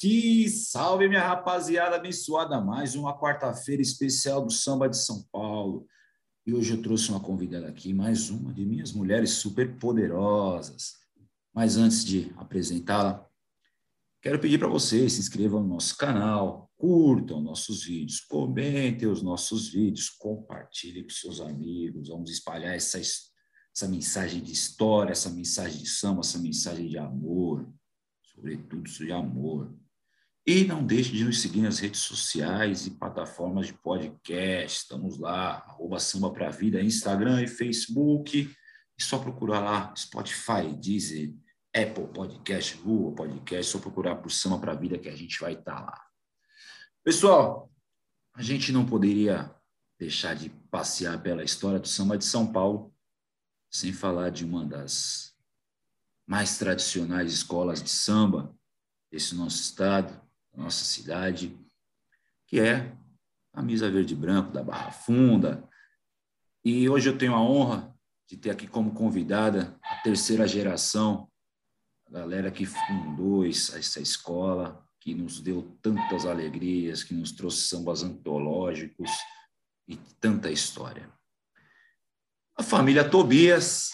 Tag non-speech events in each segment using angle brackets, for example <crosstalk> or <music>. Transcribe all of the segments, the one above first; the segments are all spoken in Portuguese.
aqui! Salve, minha rapaziada abençoada! Mais uma quarta-feira especial do Samba de São Paulo. E hoje eu trouxe uma convidada aqui, mais uma de minhas mulheres super poderosas. Mas antes de apresentá-la, quero pedir para vocês se inscrevam no nosso canal, curtam nossos vídeos, comentem os nossos vídeos, compartilhem com seus amigos, vamos espalhar essa, essa mensagem de história, essa mensagem de samba, essa mensagem de amor, sobretudo de amor. E não deixe de nos seguir nas redes sociais e plataformas de podcast. Estamos lá, arroba Samba Pra Vida, Instagram e Facebook. E só procurar lá Spotify, Deezer, Apple Podcast, Google Podcast, só procurar por Samba Pra Vida que a gente vai estar tá lá. Pessoal, a gente não poderia deixar de passear pela história do samba de São Paulo sem falar de uma das mais tradicionais escolas de samba desse nosso estado, nossa cidade, que é a Misa Verde Branco da Barra Funda. E hoje eu tenho a honra de ter aqui como convidada a terceira geração, a galera que fundou essa escola, que nos deu tantas alegrias, que nos trouxe sambas antológicos e tanta história. A família Tobias,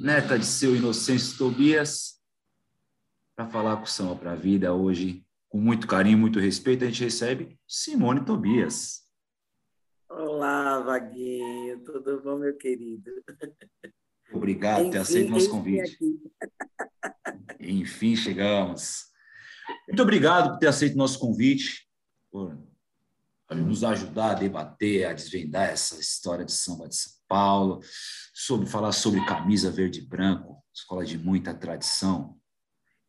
neta de seu Inocêncio Tobias, para falar com o Samba para a Vida hoje, com muito carinho, muito respeito, a gente recebe Simone Tobias. Olá, Vaguinho, tudo bom, meu querido? Obrigado por ter aceito nosso convite. <laughs> Enfim, chegamos. Muito obrigado por ter aceito nosso convite, por nos ajudar a debater, a desvendar essa história de samba de São Paulo, sobre falar sobre camisa verde e branco, escola de muita tradição.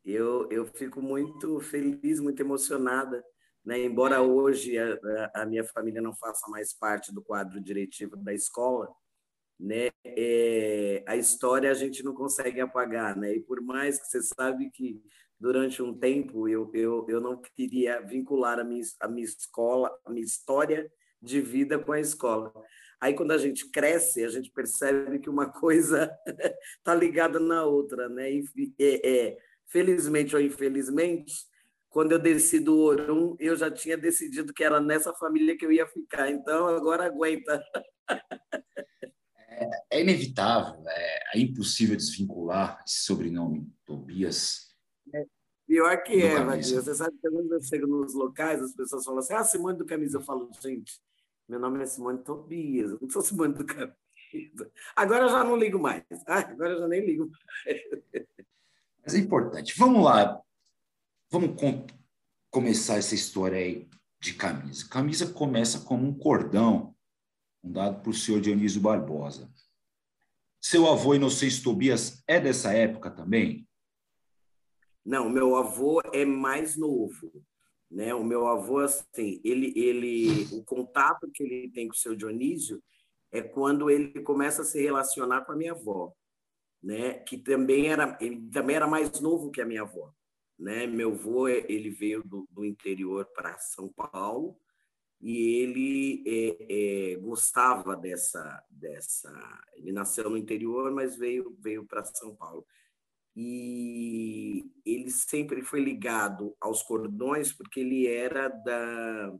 Eu, eu fico muito feliz, muito emocionada, né? embora hoje a, a minha família não faça mais parte do quadro diretivo da escola, né? É, a história a gente não consegue apagar, né? E por mais que você sabe que durante um tempo eu, eu, eu não queria vincular a minha, a minha escola, a minha história de vida com a escola. Aí, quando a gente cresce, a gente percebe que uma <laughs> coisa está ligada na outra, né? E, é, é, felizmente ou infelizmente, quando eu desci do Orum, eu já tinha decidido que era nessa família que eu ia ficar. Então, agora aguenta. É, é inevitável, é, é, impossível desvincular esse sobrenome Tobias. É, pior que é, Vadir. Você sabe que quando eu chego nos locais, as pessoas falam assim: ah, Simone do Camisa. Eu falo, gente, meu nome é Simone Tobias, eu não sou Simone do Camisa. Agora eu já não ligo mais. Ah, agora eu já nem ligo mais. <laughs> Mas é importante. Vamos lá. Vamos com, começar essa história aí de camisa. Camisa começa como um cordão fundado por senhor Dionísio Barbosa. Seu avô Inocêncio Tobias é dessa época também? Não, meu avô é mais novo. Né? O meu avô, assim, ele, ele, o contato que ele tem com o seu Dionísio é quando ele começa a se relacionar com a minha avó né? Que também era ele também era mais novo que a minha avó, né? Meu avô ele veio do, do interior para São Paulo e ele é, é, gostava dessa dessa ele nasceu no interior mas veio veio para São Paulo e ele sempre foi ligado aos cordões porque ele era da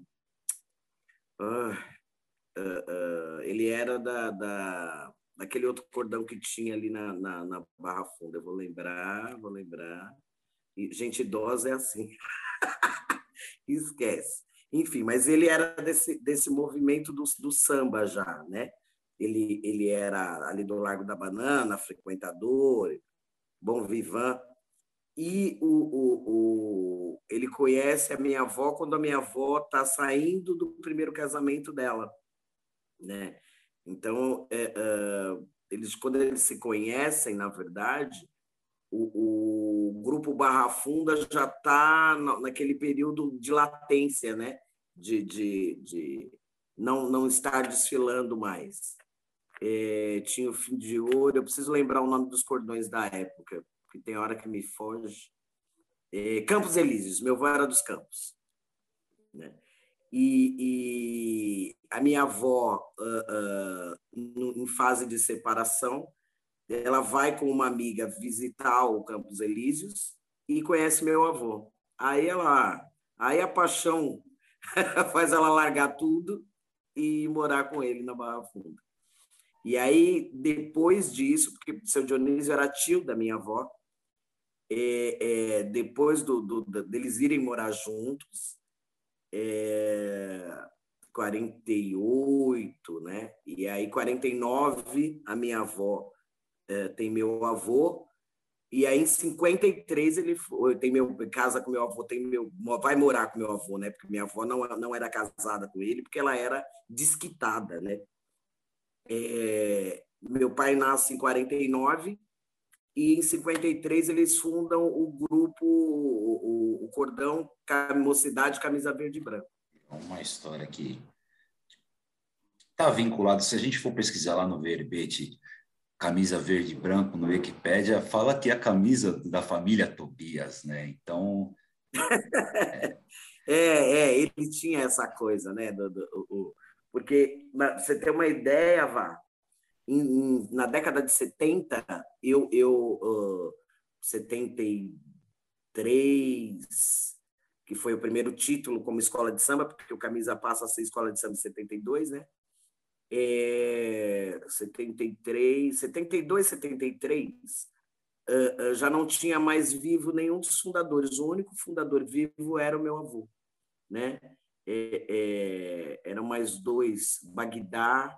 uh, uh, uh, ele era da, da naquele outro cordão que tinha ali na, na, na Barra Funda. Eu vou lembrar, vou lembrar. E, gente idosa é assim. <laughs> Esquece. Enfim, mas ele era desse, desse movimento do, do samba já, né? Ele, ele era ali do Largo da Banana, frequentador, bom vivan. E o, o, o, ele conhece a minha avó quando a minha avó está saindo do primeiro casamento dela, né? Então, é, é, eles, quando eles se conhecem, na verdade, o, o grupo Barra Funda já está naquele período de latência, né? De, de, de não, não estar desfilando mais. É, tinha o Fim de Ouro, eu preciso lembrar o nome dos cordões da época, porque tem hora que me foge. É, Campos Elíseos, meu avô era dos Campos. Né? E, e a minha avó, uh, uh, em fase de separação, ela vai com uma amiga visitar o Campos Elíseos e conhece meu avô. Aí ela Aí a paixão <laughs> faz ela largar tudo e morar com ele na Barra Funda. E aí, depois disso, porque seu Dionísio era tio da minha avó, é, é, depois do, do, deles irem morar juntos, é, 48, né? E aí, 49, a minha avó é, tem meu avô, e aí, em 53, ele foi, tem meu casa com meu avô, tem meu vai morar com meu avô, né? Porque minha avó não, não era casada com ele, porque ela era desquitada, né? É, meu pai nasce em 49 e em 53 eles fundam o grupo, o, o Cordão Mocidade Camisa Verde e Branco. É uma história que está vinculada, se a gente for pesquisar lá no verbete camisa verde e branco no Wikipedia, fala que é a camisa da família Tobias, né? Então... <laughs> é, é, ele tinha essa coisa, né? Do, do, o, porque, na, você tem uma ideia, Vá, em, na década de 70, eu, eu uh, 73, que foi o primeiro título como escola de samba, porque o Camisa passa a ser escola de samba em 72, né? É, 73, 72, 73, uh, uh, já não tinha mais vivo nenhum dos fundadores. O único fundador vivo era o meu avô, né? É, é, eram mais dois, Bagdá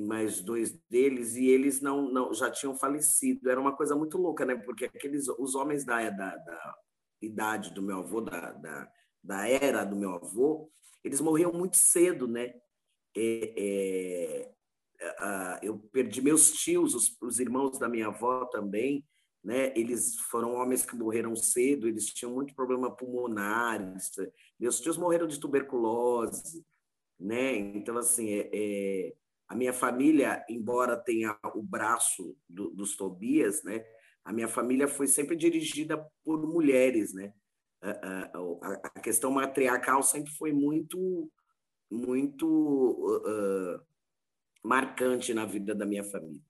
mais dois deles e eles não, não já tinham falecido. Era uma coisa muito louca, né? Porque aqueles os homens da, da, da idade do meu avô, da, da, da, era do meu avô, eles morriam muito cedo, né? É, é, eu perdi meus tios, os, os irmãos da minha avó também, né? Eles foram homens que morreram cedo, eles tinham muito problema pulmonar. Meus tios morreram de tuberculose, né? Então assim, é, é a minha família, embora tenha o braço do, dos Tobias, né? A minha família foi sempre dirigida por mulheres, né? A, a, a questão matriarcal sempre foi muito, muito uh, marcante na vida da minha família,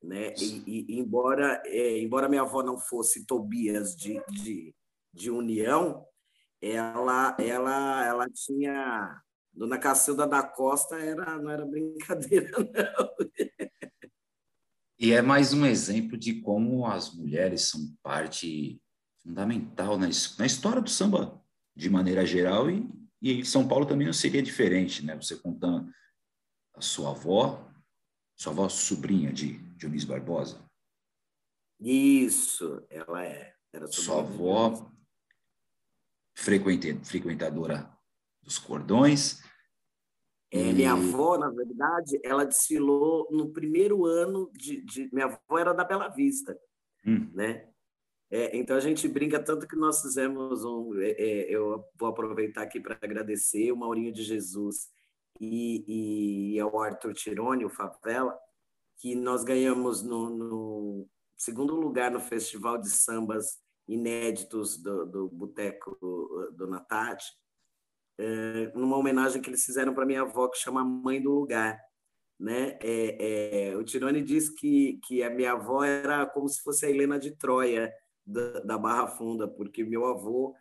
né? E, e embora, é, embora minha avó não fosse Tobias de, de, de união, ela, ela, ela tinha Dona Cacilda da Costa era, não era brincadeira, <laughs> não. E é mais um exemplo de como as mulheres são parte fundamental na, na história do samba, de maneira geral, e, e São Paulo também não seria diferente, né? Você contando a sua avó, sua avó sobrinha de Dionísio Barbosa. Isso, ela é. Era sua avó, frequentadora dos cordões, é, minha avó, na verdade, ela desfilou no primeiro ano de, de... minha avó era da Bela Vista, hum. né? É, então a gente brinca tanto que nós fizemos um. É, é eu vou aproveitar aqui para agradecer o Maurinho de Jesus e, e ao Arthur Tironi, o Favela, que nós ganhamos no, no segundo lugar no Festival de Sambas Inéditos do, do Boteco do Natati é, numa homenagem que eles fizeram para minha avó, que chama Mãe do Lugar. Né? É, é, o Tirone diz que, que a minha avó era como se fosse a Helena de Troia da, da Barra Funda, porque meu avô,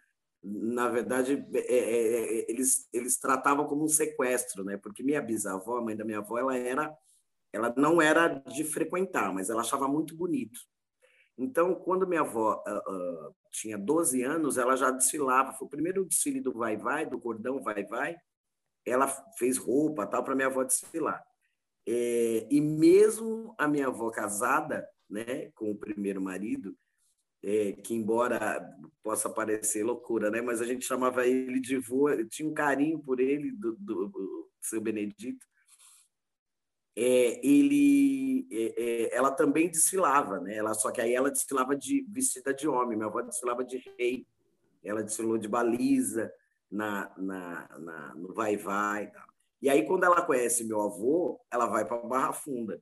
na verdade, é, é, é, eles, eles tratavam como um sequestro, né? porque minha bisavó, a mãe da minha avó, ela era ela não era de frequentar, mas ela achava muito bonito. Então, quando minha avó uh, uh, tinha 12 anos, ela já desfilava. Foi o primeiro desfile do Vai Vai, do cordão Vai Vai. Ela fez roupa tal para minha avó desfilar. É, e mesmo a minha avó casada, né, com o primeiro marido, é, que embora possa parecer loucura, né, mas a gente chamava ele de vô, tinha um carinho por ele, do, do, do seu Benedito é, ele, é, é, ela também desfilava, né? Ela, só que aí ela desfilava de vestida de homem, minha avó desfilava de rei, ela desfilou de baliza na, na, na no Vai Vai e tal. E aí, quando ela conhece meu avô, ela vai para Barra Funda.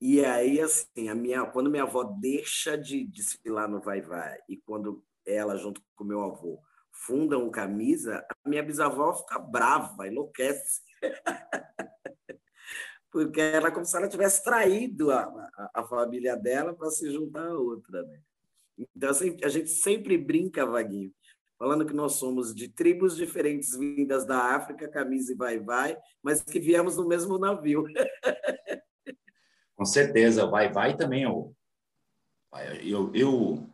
E aí, assim, a minha, quando minha avó deixa de desfilar no Vai Vai e quando ela, junto com meu avô, fundam o Camisa, a minha bisavó fica brava, enlouquece. <laughs> porque era como se ela tivesse traído a, a, a família dela para se juntar a outra. Né? Então, assim, a gente sempre brinca, Vaguinho, falando que nós somos de tribos diferentes vindas da África, camisa e vai vai, mas que viemos no mesmo navio. <laughs> Com certeza, vai vai também. Eu, eu, eu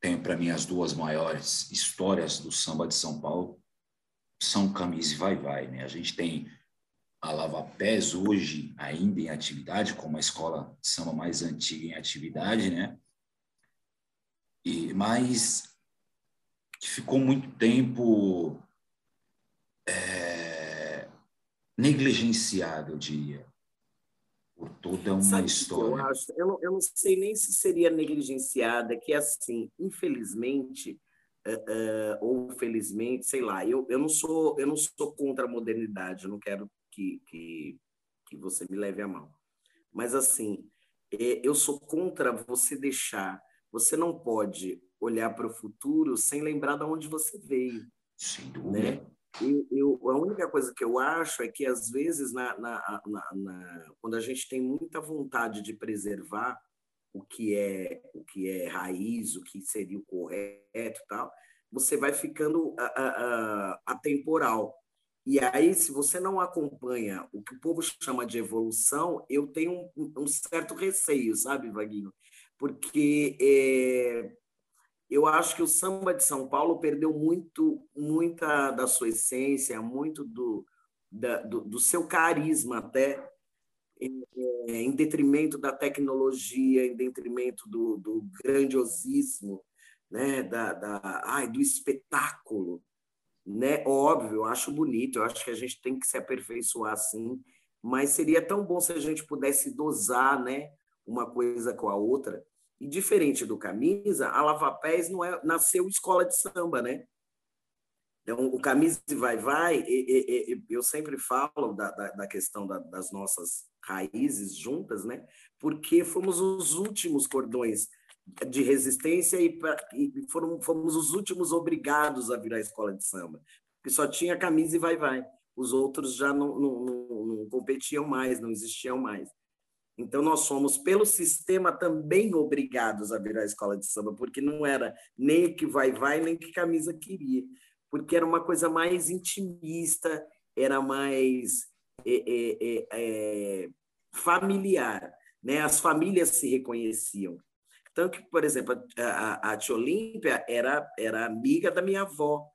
tenho para mim as duas maiores histórias do samba de São Paulo são camisa e vai vai, né? A gente tem a Lava Pés hoje ainda em atividade, como a escola de samba mais antiga em atividade, né? E, mas que ficou muito tempo é, negligenciado, eu diria, por toda uma Sabe história. Eu, acho? Eu, não, eu não sei nem se seria negligenciada, que assim, infelizmente, uh, uh, ou felizmente, sei lá, eu, eu, não sou, eu não sou contra a modernidade, eu não quero que, que, que você me leve a mão. Mas, assim, é, eu sou contra você deixar. Você não pode olhar para o futuro sem lembrar de onde você veio. Sem dúvida. Né? Eu, eu, a única coisa que eu acho é que, às vezes, na, na, na, na, quando a gente tem muita vontade de preservar o que é o que é raiz, o que seria o correto tal, você vai ficando atemporal. E aí, se você não acompanha o que o povo chama de evolução, eu tenho um, um certo receio, sabe, Vaguinho? Porque é, eu acho que o samba de São Paulo perdeu muito, muita da sua essência, muito do, da, do, do, seu carisma até, em, em, detrimento da tecnologia, em detrimento do, do grandiosismo, né? da, da, ai, do espetáculo né? Óbvio, eu acho bonito, eu acho que a gente tem que se aperfeiçoar sim, mas seria tão bom se a gente pudesse dosar, né, uma coisa com a outra. E diferente do camisa, a Lavapés não é nasceu escola de samba, né? Então, o camisa e vai vai, e, e, eu sempre falo da, da, da questão da, das nossas raízes juntas, né? Porque fomos os últimos cordões de resistência e, e foram, fomos os últimos obrigados a virar escola de samba, porque só tinha camisa e vai-vai. Os outros já não, não, não, não competiam mais, não existiam mais. Então, nós somos, pelo sistema, também obrigados a virar escola de samba, porque não era nem que vai-vai, nem que camisa queria, porque era uma coisa mais intimista, era mais é, é, é, é familiar. Né? As famílias se reconheciam. Tanto que, por exemplo, a, a tia Olímpia era, era amiga da minha avó.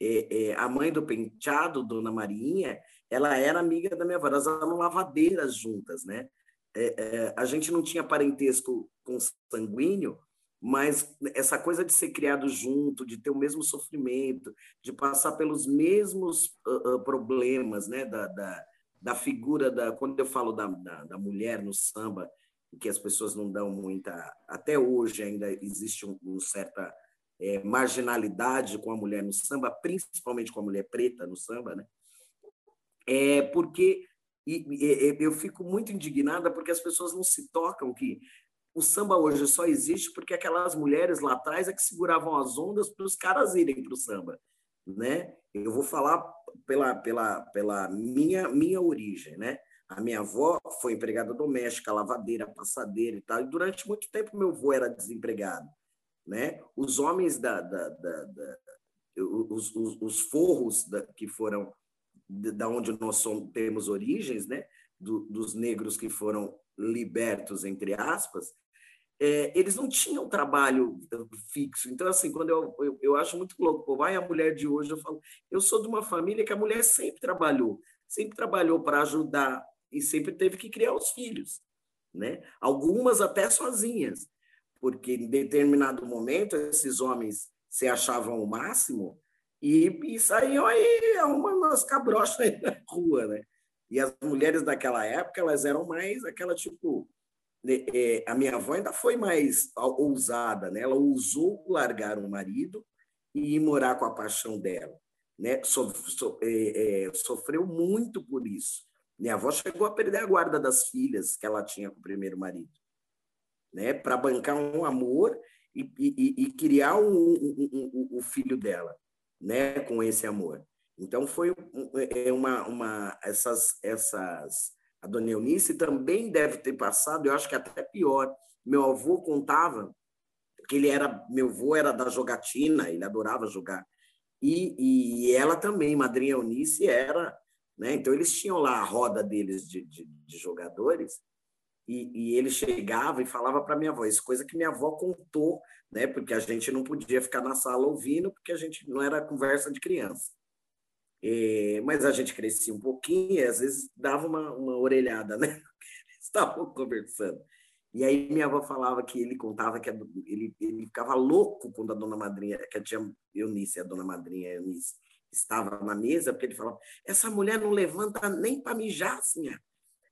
É, é, a mãe do penteado, Dona Marinha, ela era amiga da minha avó. Elas eram lavadeiras juntas, né? É, é, a gente não tinha parentesco com sanguíneo, mas essa coisa de ser criado junto, de ter o mesmo sofrimento, de passar pelos mesmos uh, uh, problemas, né? Da, da, da, figura da... Quando eu falo da, da, da mulher no samba, que as pessoas não dão muita. Até hoje ainda existe uma um certa é, marginalidade com a mulher no samba, principalmente com a mulher preta no samba, né? É porque e, e, eu fico muito indignada porque as pessoas não se tocam que o samba hoje só existe porque aquelas mulheres lá atrás é que seguravam as ondas para os caras irem para o samba, né? Eu vou falar pela, pela, pela minha minha origem, né? A minha avó foi empregada doméstica, lavadeira, passadeira e tal. E durante muito tempo meu avô era desempregado. Né? Os homens da, da, da, da os, os, os, forros da, que foram da onde nós somos, temos origens, né? Do, dos negros que foram libertos entre aspas, é, eles não tinham trabalho fixo. Então, assim, quando eu, eu, eu acho muito louco, vai a mulher de hoje, eu falo, eu sou de uma família que a mulher sempre trabalhou, sempre trabalhou para ajudar e sempre teve que criar os filhos, né? Algumas até sozinhas, porque em determinado momento esses homens se achavam o máximo e, e saíam aí arrumando as cabrochas na rua, né? E as mulheres daquela época, elas eram mais aquela tipo né, é, a minha avó ainda foi mais ousada, né? Ela ousou largar o marido e ir morar com a paixão dela, né? So, so, é, é, sofreu muito por isso. Minha avó chegou a perder a guarda das filhas que ela tinha com o primeiro marido, né? Para bancar um amor e, e, e criar o um, um, um, filho dela, né? Com esse amor. Então foi é uma, uma essas essas a dona Eunice também deve ter passado, eu acho que até pior. Meu avô contava porque ele era, meu avô era da jogatina, ele adorava jogar. E, e ela também, madrinha Eunice, era, né? Então eles tinham lá a roda deles de, de, de jogadores, e, e, ele chegava e falava para minha avó, isso coisa que minha avó contou, né? Porque a gente não podia ficar na sala ouvindo, porque a gente não era conversa de criança. É, mas a gente crescia um pouquinho e às vezes dava uma, uma orelhada, né? <laughs> Estavam conversando. E aí minha avó falava que ele contava que a, ele, ele ficava louco quando a dona madrinha, que a tia Eunice, a dona madrinha Eunice, estava na mesa, porque ele falava: essa mulher não levanta nem para mijar, senhora.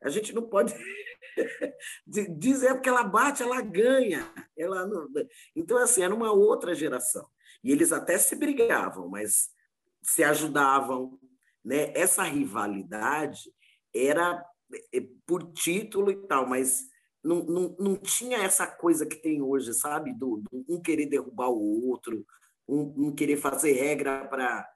A gente não pode <laughs> dizer porque ela bate, ela ganha. Ela não... Então, assim, era uma outra geração. E eles até se brigavam, mas se ajudavam. Né? Essa rivalidade era eh, por título e tal, mas não, não, não tinha essa coisa que tem hoje, sabe? Do, do um querer derrubar o outro, um, um querer fazer regra para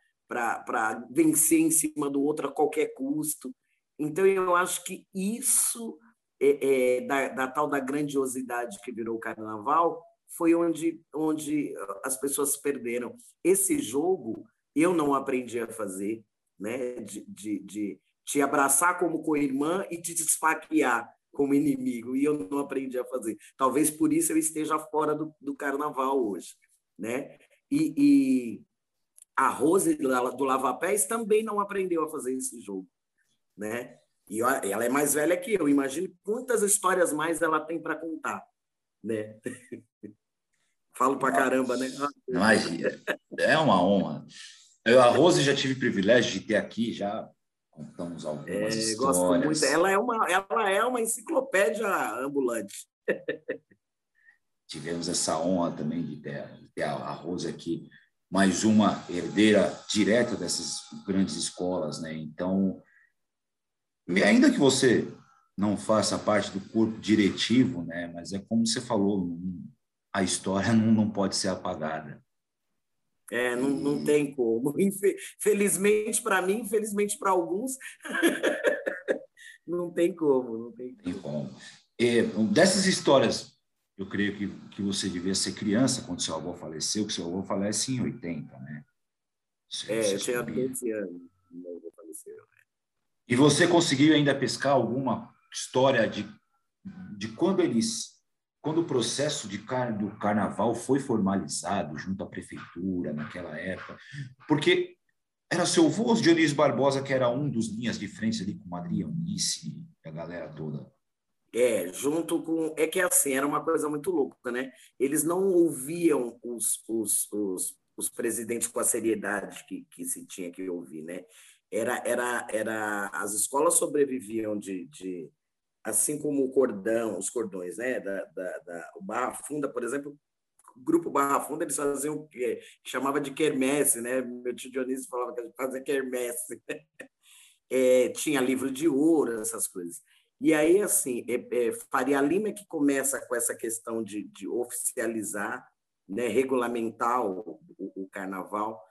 vencer em cima do outro a qualquer custo. Então, eu acho que isso, é, é, da, da tal da grandiosidade que virou o carnaval, foi onde, onde as pessoas perderam. Esse jogo eu não aprendi a fazer, né? de, de, de te abraçar como co-irmã e te desfaquear como inimigo, e eu não aprendi a fazer. Talvez por isso eu esteja fora do, do carnaval hoje. Né? E, e a Rose do Lava Pés também não aprendeu a fazer esse jogo. Né? E ela é mais velha que eu. Imagine quantas histórias mais ela tem para contar. Né? <laughs> Falo para caramba, né? Imagina. É uma honra. Eu, a Rose já tive privilégio de ter aqui já contamos algumas é, histórias. Gosto muito. Ela é uma, ela é uma enciclopédia ambulante. <laughs> Tivemos essa honra também de ter, de ter a Rose aqui, mais uma herdeira direta dessas grandes escolas, né? Então, ainda que você não faça parte do corpo diretivo, né? Mas é como você falou, a história <laughs> não, não pode ser apagada. É, não, não tem como. Felizmente para mim, infelizmente para alguns, <laughs> não tem como. Não tem como. Tem como. E, dessas histórias, eu creio que, que você devia ser criança quando seu avô faleceu, que seu avô falece em 80, né? Você, é, eu tinha 12 anos, meu avô faleceu. Né? E você conseguiu ainda pescar alguma história de, de quando eles quando o processo de car do carnaval foi formalizado junto à prefeitura naquela época, porque era seu avô Dionísio Barbosa que era um dos linhas de frente ali com Madria Unice e a galera toda. É, junto com. É que assim, era uma coisa muito louca, né? Eles não ouviam os, os, os, os presidentes com a seriedade que, que se tinha que ouvir, né? Era, era, era, as escolas sobreviviam de, de, assim como o cordão, os cordões, né? Da, da, da, o Barra Funda, por exemplo, o grupo Barra Funda, eles faziam o que chamava de quermesse, né? Meu tio Dionísio falava que a gente fazia quermesse. <laughs> É, tinha livro de ouro, essas coisas. E aí, assim, é, é, Faria Lima que começa com essa questão de, de oficializar, né, regulamentar o, o, o carnaval,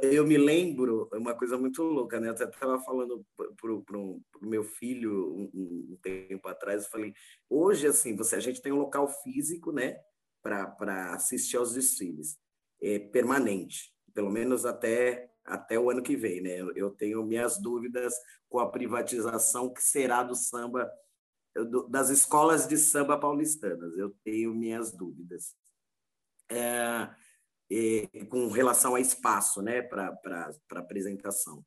eu me lembro, é uma coisa muito louca, né? Eu até estava falando para o meu filho um, um, tempo atrás, eu falei, hoje, assim, você, a gente tem um local físico, né, para assistir aos desfiles, é permanente, pelo menos até, até o ano que vem, né? Eu tenho minhas dúvidas com a privatização que será do samba, das escolas de samba paulistanas, eu tenho minhas dúvidas. É, com relação a espaço né, para apresentação.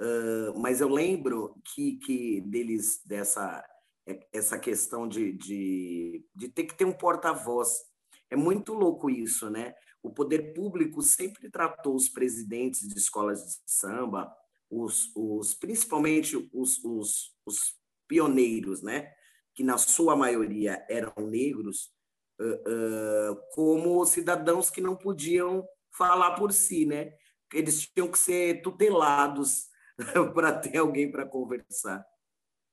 Uh, mas eu lembro que, que deles, dessa essa questão de, de, de ter que ter um porta-voz. É muito louco isso, né? O poder público sempre tratou os presidentes de escolas de samba, os, os principalmente os, os, os pioneiros, né? que na sua maioria eram negros, uh, como cidadãos que não podiam falar por si, né? Eles tinham que ser tutelados <laughs> para ter alguém para conversar.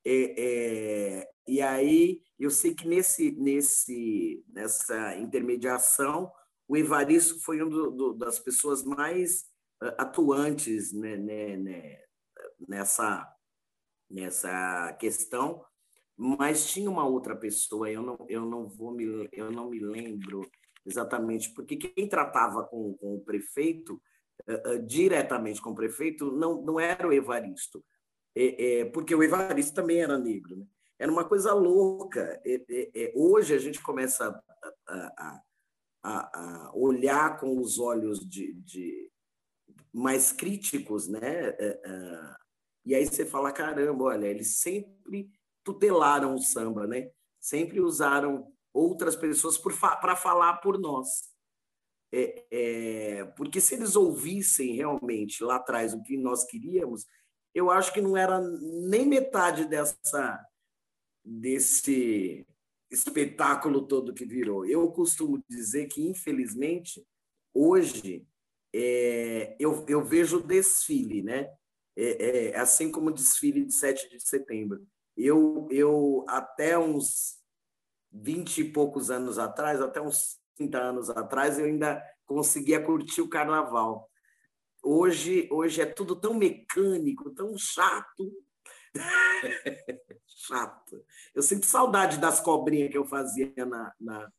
É, é, e aí eu sei que nesse, nesse, nessa intermediação o Evaristo foi uma das pessoas mais atuantes né, né, né, nessa, nessa questão, mas tinha uma outra pessoa, eu não, eu não vou me, eu não me lembro exatamente porque quem tratava com, com o prefeito, uh, uh, diretamente com o prefeito, não, não era o Evaristo, é, é, porque o Evaristo também era negro. Né? Era uma coisa louca. É, é, é hoje a gente começa a, a, a, a olhar com os olhos de, de mais críticos, né? e aí você fala, caramba, olha, eles sempre tutelaram o samba, né? Sempre usaram outras pessoas para falar por nós. É, é, porque se eles ouvissem realmente lá atrás o que nós queríamos, eu acho que não era nem metade dessa desse espetáculo todo que virou. Eu costumo dizer que, infelizmente, hoje é, eu, eu vejo desfile, né? É, é, assim como o desfile de 7 de setembro. Eu, eu até uns 20 e poucos anos atrás, até uns 30 anos atrás, eu ainda conseguia curtir o carnaval. Hoje, hoje é tudo tão mecânico, tão chato. <laughs> chato. Eu sinto saudade das cobrinhas que eu fazia na, na,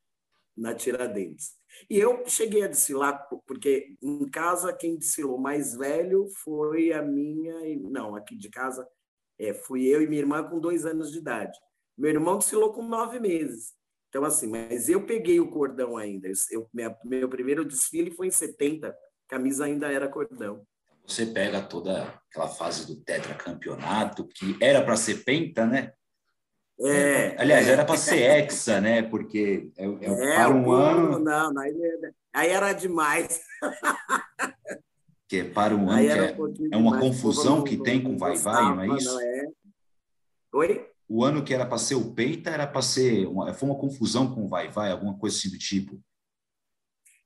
na Tiradentes. E eu cheguei a desfilar, porque em casa quem desfilou mais velho foi a minha. Não, aqui de casa é, fui eu e minha irmã com dois anos de idade. Meu irmão desfilou com nove meses. Então, assim, mas eu peguei o cordão ainda. Eu, minha, meu primeiro desfile foi em 70, camisa ainda era cordão. Você pega toda aquela fase do tetracampeonato, que era para ser penta, né? É, Aliás, é. era para ser hexa, né? Porque é, é, é para um ano. Não, não, aí, aí era demais. <laughs> que é para um ano, é, um é, uma confusão que tem com vai-vai, não é isso? Não é. Oi? O ano que era para ser o Penta era para ser. Uma, foi uma confusão com o vai-vai, alguma coisa assim do tipo.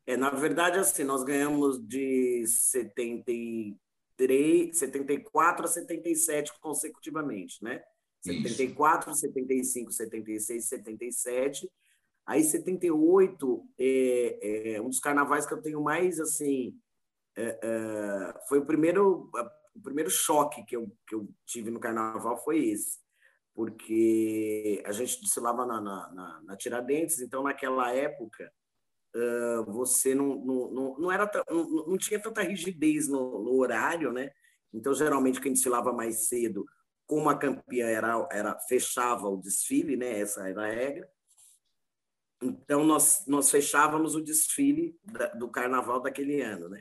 É, na verdade, assim, nós ganhamos de 73, 74 a 77 consecutivamente, né? 74, Isso. 75, 76, 77. Aí 78 é, é um dos carnavais que eu tenho mais assim é, é, foi o primeiro o primeiro choque que eu, que eu tive no carnaval foi esse porque a gente desfilava na, na, na, na Tiradentes então naquela época você não, não, não, não era não, não tinha tanta rigidez no, no, horário, né? Então geralmente quem desfilava mais cedo, como a campeã era, era fechava o desfile, né? Essa era a regra. Então nós nós fechávamos o desfile da, do carnaval daquele ano, né?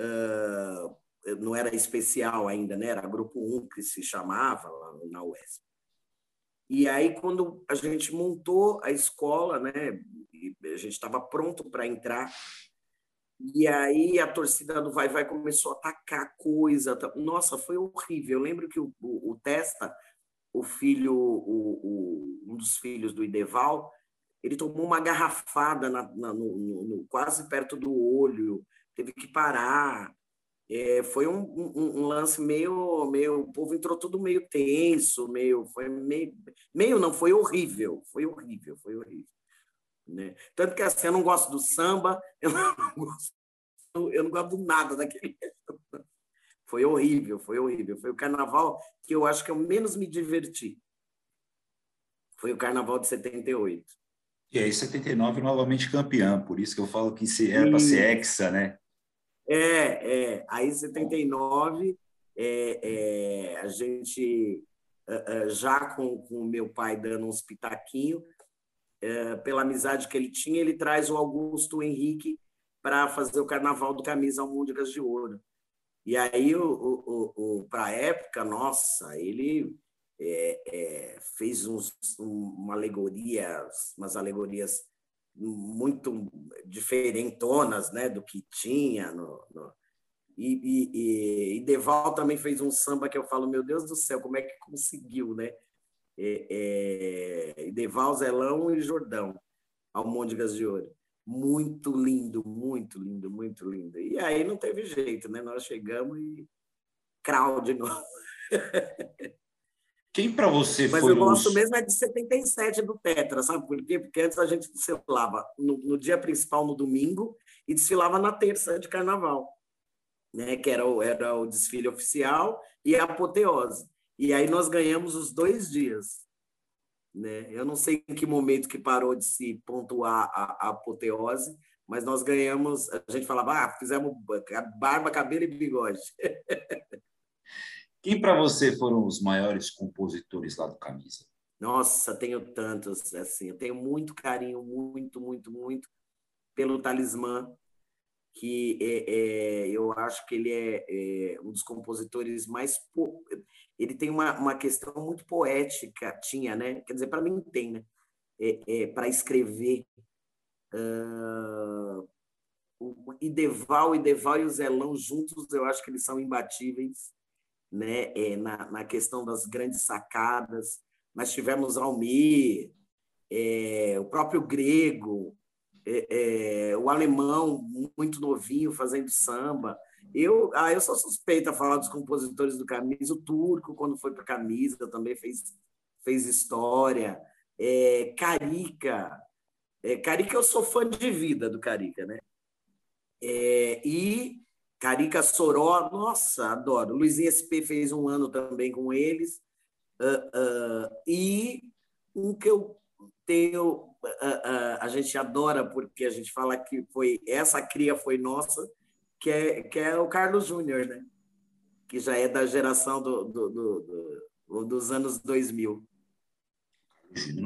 Uh, não era especial ainda, né? Era grupo 1 que se chamava lá na UESP. E aí, quando a gente montou a escola, né, a gente estava pronto para entrar, e aí a torcida do Vai Vai começou a atacar coisa. Nossa, foi horrível. Eu lembro que o, o, o Testa, o filho, o, um dos filhos do Ideval, ele tomou uma garrafada na, na, no, no, quase perto do olho, teve que parar. É, foi um, um, um, lance meio, meio, o povo entrou tudo meio tenso, meio, foi meio, meio não, foi horrível, foi horrível, foi horrível. Né? Tanto que assim, eu não gosto do samba, <laughs> eu não gosto, eu não gosto de nada daquele. Foi horrível, foi horrível. Foi o carnaval que eu acho que eu menos me diverti. Foi o carnaval de 78. E aí, 79, novamente campeã, por isso que eu falo que era para ser hexa, né? É, é. Aí, em 79, é, é, a gente, já com o meu pai dando uns pitaquinhos, é, pela amizade que ele tinha, ele traz o Augusto Henrique para fazer o Carnaval do Camisa Almôndegas de Ouro. E aí, o, o, o para a época, nossa, ele é, é, fez uns, uma alegoria, umas alegorias muito diferentonas né, do que tinha. No, no... E, e, e, Deval também fez um samba que eu falo, meu Deus do céu, como é que conseguiu, né? É, é, Deval, Zelão e Jordão, Almôndegas de Ouro. Muito lindo, muito lindo, muito lindo. E aí não teve jeito, né? Nós chegamos e crowd de novo. <laughs> Quem para você Mas foi eu gosto mesmo é de 77 do Tetra, sabe por quê? Porque antes a gente desfilava no, no dia principal, no domingo, e desfilava na terça de carnaval, né? que era o, era o desfile oficial e a apoteose. E aí nós ganhamos os dois dias. Né? Eu não sei em que momento que parou de se pontuar a, a apoteose, mas nós ganhamos, a gente falava, ah, fizemos barba, cabelo e bigode. <laughs> Quem para você foram os maiores compositores lá do Camisa? Nossa, tenho tantos, assim, eu tenho muito carinho, muito, muito, muito pelo Talismã, que é, é, eu acho que ele é, é, um dos compositores mais. Ele tem uma, uma questão muito poética, tinha, né? Quer dizer, para mim tem, né? É, é para escrever. Uh, o Ideval, Ideval e o Zelão juntos, eu acho que eles são imbatíveis, né? É, na, na questão das grandes sacadas. Nós tivemos Almir, é, o próprio Grego, é, é, o alemão muito novinho fazendo samba. Eu, ah, eu sou suspeita a falar dos compositores do Camisa. O turco, quando foi para Camisa, também fez, fez história. É, Carica. É, Carica, eu sou fã de vida do Carica, né? É, e Carica Soró, nossa, adoro. Luizinho SP fez um ano também com eles. Uh, uh, e um que eu tenho a, a, gente adora porque a gente fala que foi essa cria foi nossa, que é, que é o Carlos Júnior, né? Que já é da geração do, do, do, do dos anos 2000.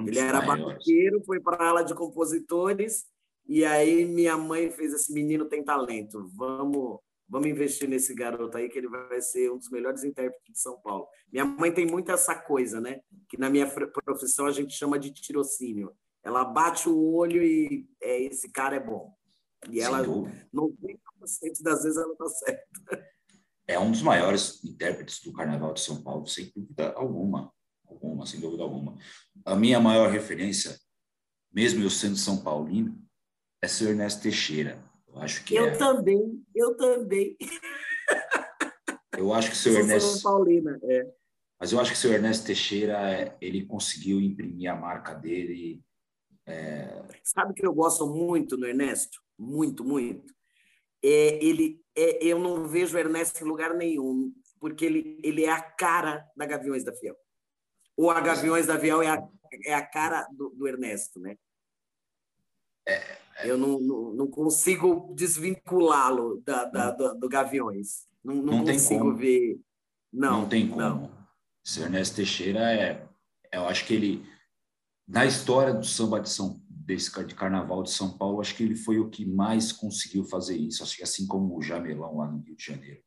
Ele era batuqueiro, foi para a ala de compositores e aí minha mãe fez esse menino tem talento, vamos vamos investir nesse garoto aí que ele vai ser um dos melhores intérpretes de São Paulo. Minha mãe tem muito essa coisa, né? Que na minha profissão a gente chama de tirocínio. Ela bate o olho e é, esse cara é bom. E Sem ela, dúvida. 90% das vezes, ela está certa. É um dos maiores intérpretes do Carnaval de São Paulo, sem dúvida alguma. Alguma, sem dúvida alguma. A minha maior referência, mesmo eu sendo São Paulino, é seu Ernesto Teixeira. Eu acho que Eu é... também, eu também. Eu acho que o seu Ernesto. São Paulina, é. Mas eu acho que o seu Ernesto Teixeira, ele conseguiu imprimir a marca dele é... Sabe que eu gosto muito do Ernesto? Muito, muito. É, ele, é, eu não vejo o Ernesto em lugar nenhum, porque ele, ele é a cara da Gaviões da Fiel. Ou a Gaviões da Fiel é a, é a cara do, do Ernesto, né? É, é. eu não, não, não consigo desvinculá-lo da, da, do, do, Gaviões. Não, não, não consigo ver. Não, não tem como. Não. Esse Ernesto Teixeira é. Eu acho que ele na história do samba de São desse de Carnaval de São Paulo, acho que ele foi o que mais conseguiu fazer isso, acho que assim como o Jamelão lá no Rio de Janeiro.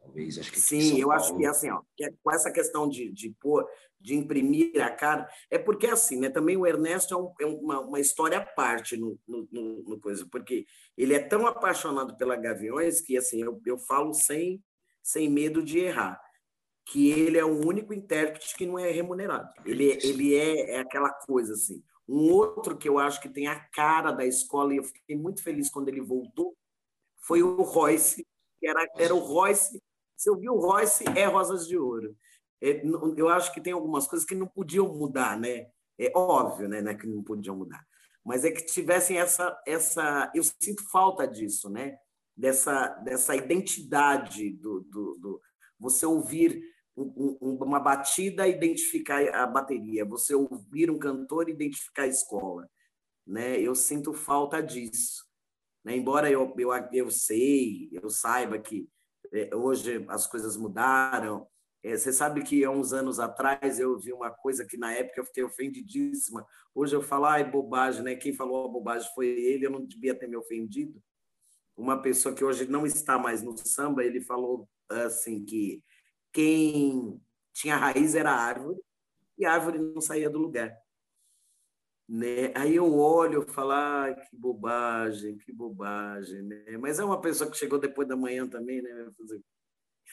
Talvez, acho que Sim, eu Paulo... acho que assim, ó, é com essa questão de, de pôr, de imprimir a cara, é porque assim, né? Também o Ernesto é, um, é uma, uma história à parte no, no, no, no, coisa, porque ele é tão apaixonado pela Gaviões que assim, eu, eu falo sem, sem medo de errar que ele é o único intérprete que não é remunerado. Ele, é, ele é, é aquela coisa assim. Um outro que eu acho que tem a cara da escola, e eu fiquei muito feliz quando ele voltou, foi o Royce, que era, era o Royce. Se eu vi o Royce, é Rosas de Ouro. É, eu acho que tem algumas coisas que não podiam mudar, né? É óbvio, né, né que não podiam mudar. Mas é que tivessem essa, essa. Eu sinto falta disso, né? Dessa, dessa identidade do, do, do você ouvir uma batida identificar a bateria, você ouvir um cantor identificar a escola, né? Eu sinto falta disso, né? Embora eu, eu, eu sei, eu saiba que é, hoje as coisas mudaram. É, você sabe que há uns anos atrás eu vi uma coisa que na época eu fiquei ofendidíssima. Hoje eu falo, ai, bobagem, né? Quem falou a bobagem foi ele, eu não devia ter me ofendido. Uma pessoa que hoje não está mais no samba, ele falou assim que quem tinha raiz era a árvore e a árvore não saía do lugar. Né? Aí eu olho e falo, ah, que bobagem, que bobagem. Né? Mas é uma pessoa que chegou depois da manhã também, né?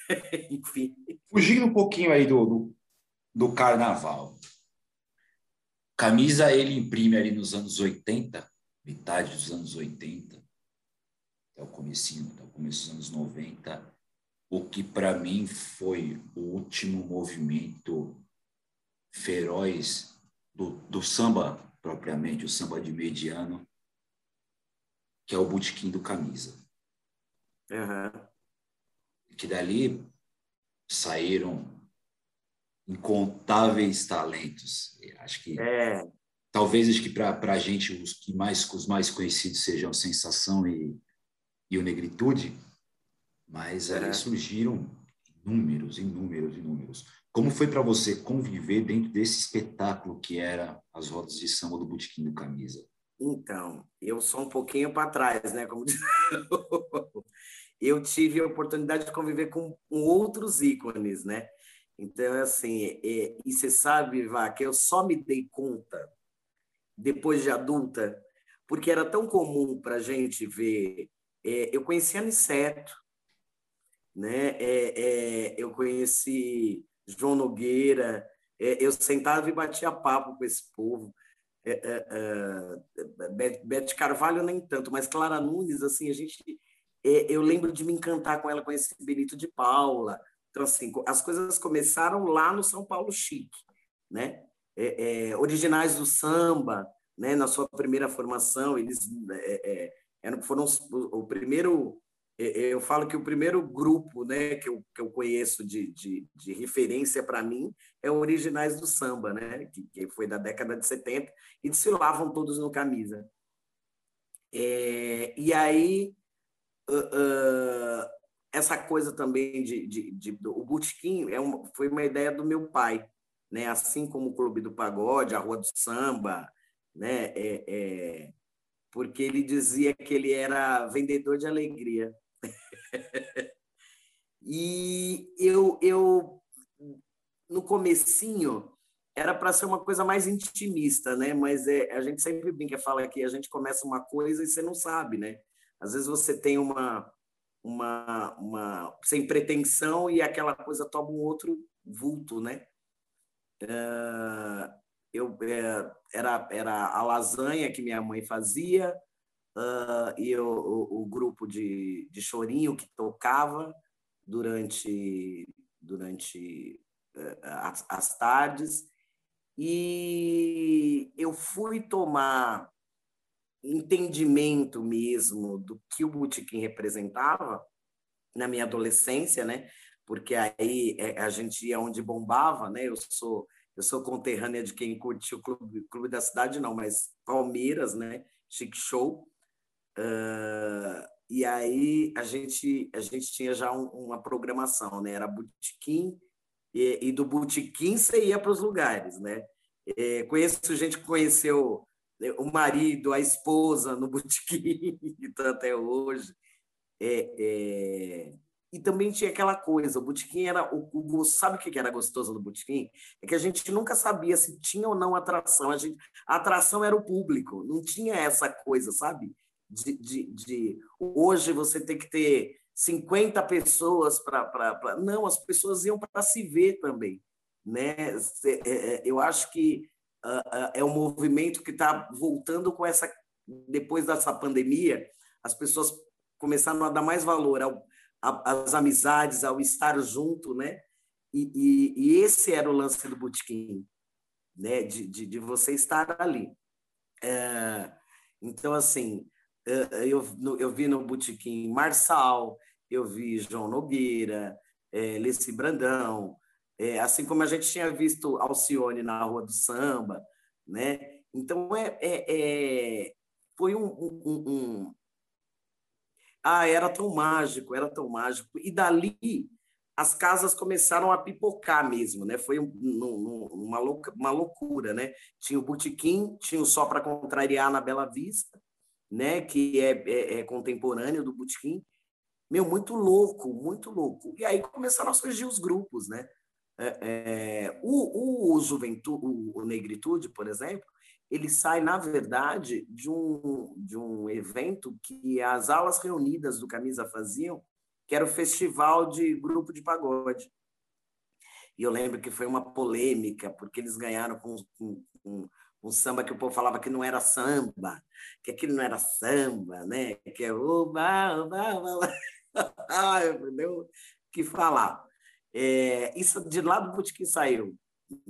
<laughs> Enfim. Fugindo um pouquinho aí do, do, do, carnaval. Camisa ele imprime ali nos anos 80, metade dos anos 80, até o comecinho, até o começo dos anos 90, o que para mim foi o último movimento feroz do, do samba propriamente, o samba de mediano, que é o Botequim do Camisa. Uhum. Que dali saíram incontáveis talentos. Acho que é. talvez acho que para a gente os que mais os mais conhecidos sejam Sensação e, e o Negritude, mas é. surgiram inúmeros, inúmeros, inúmeros. Como foi para você conviver dentro desse espetáculo que era as rodas de samba do Botequim do Camisa? Então, eu sou um pouquinho para trás, né? Como <laughs> eu tive a oportunidade de conviver com, outros ícones, né? Então, assim, é, e você sabe, Vá, que eu só me dei conta depois de adulta, porque era tão comum para a gente ver. É, eu conheci Aniceto, né? É, é, eu conheci João Nogueira, é, eu sentava e batia papo com esse povo. É, é, Beth Carvalho nem tanto, mas Clara Nunes, assim, a gente, eu lembro de me encantar com ela, com esse Benito de Paula, então, assim, as coisas começaram lá no São Paulo Chique, né? É, é, originais do samba, né? Na sua primeira formação, eles é, é foram o, primeiro é, é, eu falo que o primeiro grupo né, que, eu, que eu conheço de, de, de referência para mim é o Originais do Samba, né, que, que, foi da década de 70, e desfilavam todos no camisa. É, e aí, uh, uh, essa coisa também de, de, de o botequim é uma, foi uma ideia do meu pai, né? Assim como o Clube do Pagode, a Rua do Samba, né? É, é, porque ele dizia que ele era vendedor de alegria. E eu, eu no comecinho era para ser uma coisa mais intimista, né? Mas é, a gente sempre brinca, fala que a gente começa uma coisa e você não sabe, né? Às vezes você tem uma uma, uma sem pretensão e aquela coisa toma um outro vulto, né? Uh, eu é, era era a lasanha que minha mãe fazia uh, e eu, o, o, grupo de, de chorinho que tocava durante durante uh, as, as tardes e eu fui tomar entendimento mesmo do que o botequim representava na minha adolescência, né? Porque aí é, a gente ia onde bombava, né? Eu sou eu sou conterrânea de quem curtiu o clube, clube da cidade, não, mas Palmeiras, né? Chic Show. Uh, e aí a gente a gente tinha já um, uma programação, né? Era botequim e, e do botequim você ia para os lugares, né? É, conheço gente que conheceu né, o marido, a esposa no <laughs> botequim, então até hoje. É, é... E também tinha aquela coisa, o botequim era o, o sabe o que era gostoso do botequim? É que a gente nunca sabia se tinha ou não atração. A, gente, a atração era o público, não tinha essa coisa, sabe? De, de, de hoje você tem que ter 50 pessoas para. Não, as pessoas iam para se ver também. Né? É, é, eu acho que é um movimento que está voltando com essa depois dessa pandemia as pessoas começaram a dar mais valor ao, às amizades ao estar junto né e, e, e, esse era o lance do botequim né de, de, de você estar ali é, então assim eu, eu vi no botequim Marçal eu vi João Nogueira é, Leci Brandão é, assim como a gente tinha visto Alcione na Rua do Samba, né? Então, é, é, é foi um, um, um, Ah, era tão mágico, era tão mágico. E dali, as casas começaram a pipocar mesmo, né? Foi um, um, uma, louca, uma loucura, né? Tinha o Botequim, tinha o Só para Contrariar na Bela Vista, né? Que é, é, é contemporâneo do Botequim. Meu, muito louco, muito louco. E aí começaram a surgir os grupos, né? É, é, o, o, juventude, o, o, Negritude, por exemplo, ele sai, na verdade, de um, de um evento que as alas reunidas do Camisa faziam, que era o festival de grupo de pagode. E eu lembro que foi uma polêmica, porque eles ganharam com, com, com um samba que o povo falava que não era samba, que aquilo não era samba, né? Que é oba, oba, oba. ah, <laughs> eu que falar. É, isso de lá do Botequim saiu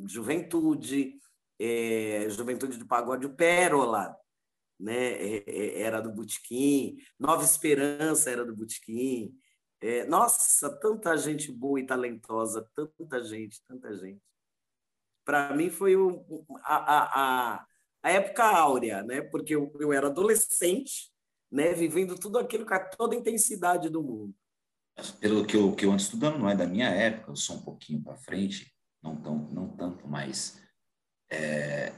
Juventude, é, Juventude do Pagode, o Pérola, né? É, é era do Botequim, Nova Esperança era do Botequim. É, nossa, tanta gente boa e talentosa, tanta gente, tanta gente. Para mim foi o, a, a, a época áurea, né? Porque eu, eu era adolescente, né? Vivendo tudo aquilo com toda a intensidade do mundo. Pelo que eu, que eu ando estudando, não é da minha época, eu sou um pouquinho para frente, não, tão, não tanto, mas é,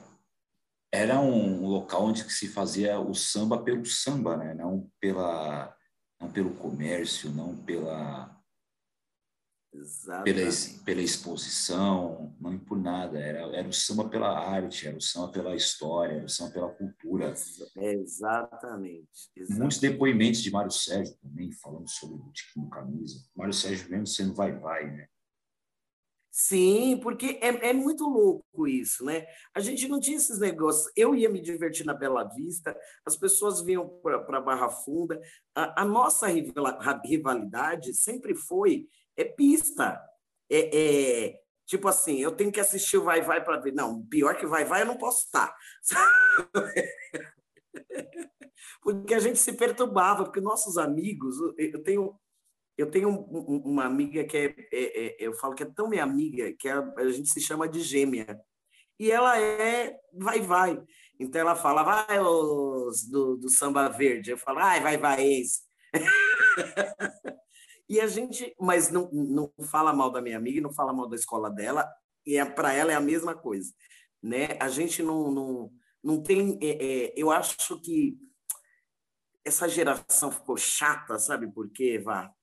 era um local onde se fazia o samba pelo samba, né? Não pela não pelo comércio, não pela pela, pela exposição, não por nada. Era, era o samba pela arte, era o samba pela história, era o samba pela cultura. É, exatamente, exatamente. Muitos depoimentos de Mário Sérgio também, falando sobre o Tiquinho Camisa. Mário Sérgio mesmo sendo vai-vai, né? Sim, porque é, é muito louco isso, né? A gente não tinha esses negócios. Eu ia me divertir na Bela Vista, as pessoas vinham para Barra Funda. A, a, nossa rivalidade sempre foi é pista. É, é, tipo assim, eu tenho que assistir o Vai Vai para ver. Não, pior que Vai Vai eu não posso estar. <laughs> porque a gente se perturbava, porque nossos amigos, eu tenho eu tenho uma amiga que é, é, é, eu falo que é tão minha amiga que a, a gente se chama de gêmea. E ela é vai, vai. Então ela fala, vai os do, do samba verde. Eu falo, ai, vai, vai, ex. <laughs> e a gente, mas não, não fala mal da minha amiga, não fala mal da escola dela, e é, para ela é a mesma coisa. Né? A gente não, não, não tem. É, é, eu acho que essa geração ficou chata, sabe por quê, Vá?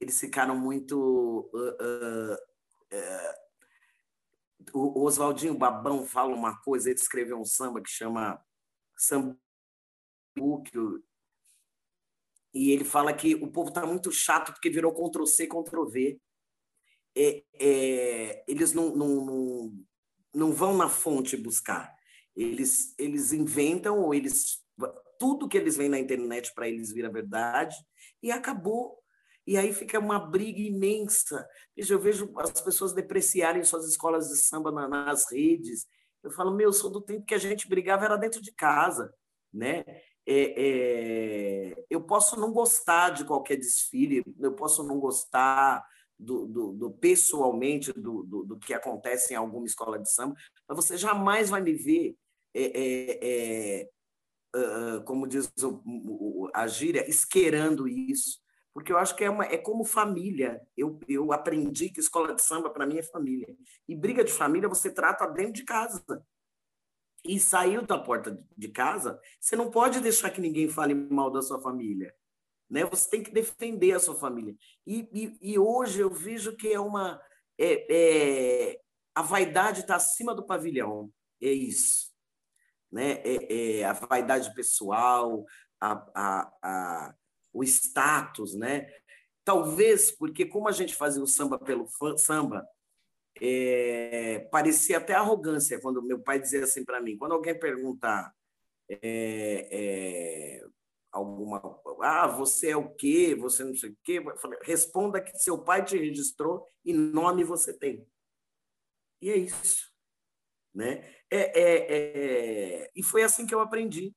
eles ficaram muito. Uh, uh, uh, o Oswaldinho Babão fala uma coisa, ele escreveu um samba que chama Samba e ele fala que o povo está muito chato porque virou Ctrl-C, Ctrl-V. É, é, eles não, não, não, não vão na fonte buscar. Eles, eles inventam, ou eles tudo que eles veem na internet para eles vira verdade, e acabou e aí fica uma briga imensa. Eu vejo as pessoas depreciarem suas escolas de samba nas redes. Eu falo, meu, eu sou do tempo que a gente brigava era dentro de casa, né? É, é, eu posso não gostar de qualquer desfile, eu posso não gostar do, do, do pessoalmente do, do, que acontece em alguma escola de samba, mas você jamais vai me ver, é, uh, como diz o, a gíria, esquerando isso porque eu acho que é, uma, é como família. Eu, eu aprendi que escola de samba, para mim, é família. E briga de família você trata dentro de casa. E saiu da porta de casa, você não pode deixar que ninguém fale mal da sua família. Né? Você tem que defender a sua família. E, e, e hoje eu vejo que é uma. É, é, a vaidade está acima do pavilhão. É isso. Né? É, é a vaidade pessoal, a, a, a o status, né? Talvez porque como a gente fazia o samba pelo samba, é, parecia até arrogância quando meu pai dizia assim para mim, quando alguém perguntar é, é, alguma, ah, você é o quê? Você não sei o quê? Responda que seu pai te registrou e nome você tem. E é isso, né? É, é, é, e foi assim que eu aprendi.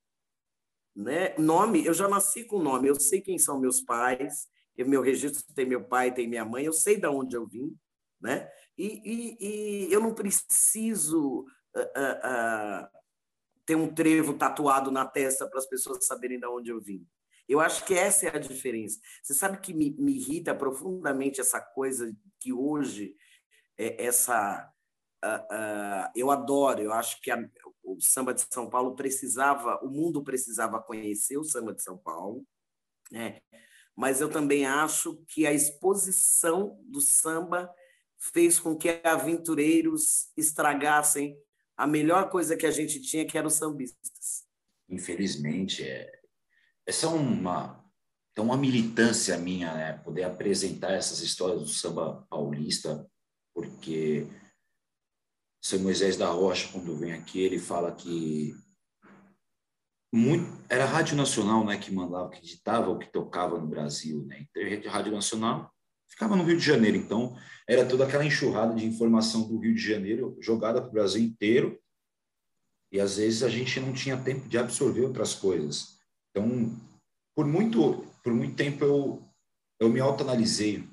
Né? Nome, eu já nasci com nome, eu sei quem são meus pais, eu, meu registro tem meu pai, tem minha mãe, eu sei de onde eu vim, né? E, e, e eu não preciso uh, uh, uh, ter um trevo tatuado na testa para as pessoas saberem de onde eu vim. Eu acho que essa é a diferença. Você sabe que me, me irrita profundamente essa coisa que hoje, é, essa. eu adoro, eu acho que a, o samba de São Paulo precisava, o mundo precisava conhecer o samba de São Paulo, né? Mas eu também acho que a exposição do samba fez com que aventureiros estragassem a melhor coisa que a gente tinha, que eram sambistas. Infelizmente, é... essa é uma então uma militância minha, né, poder apresentar essas histórias do samba paulista, porque seu Moisés da Rocha, quando vem aqui, ele fala que muito, era a Rádio Nacional né, que mandava, que ditava o que tocava no Brasil. Né? Então, a Rádio Nacional ficava no Rio de Janeiro, então era toda aquela enxurrada de informação do Rio de Janeiro jogada para o Brasil inteiro, e às vezes a gente não tinha tempo de absorver outras coisas. Então, por muito, por muito tempo eu, eu me autoanalisei.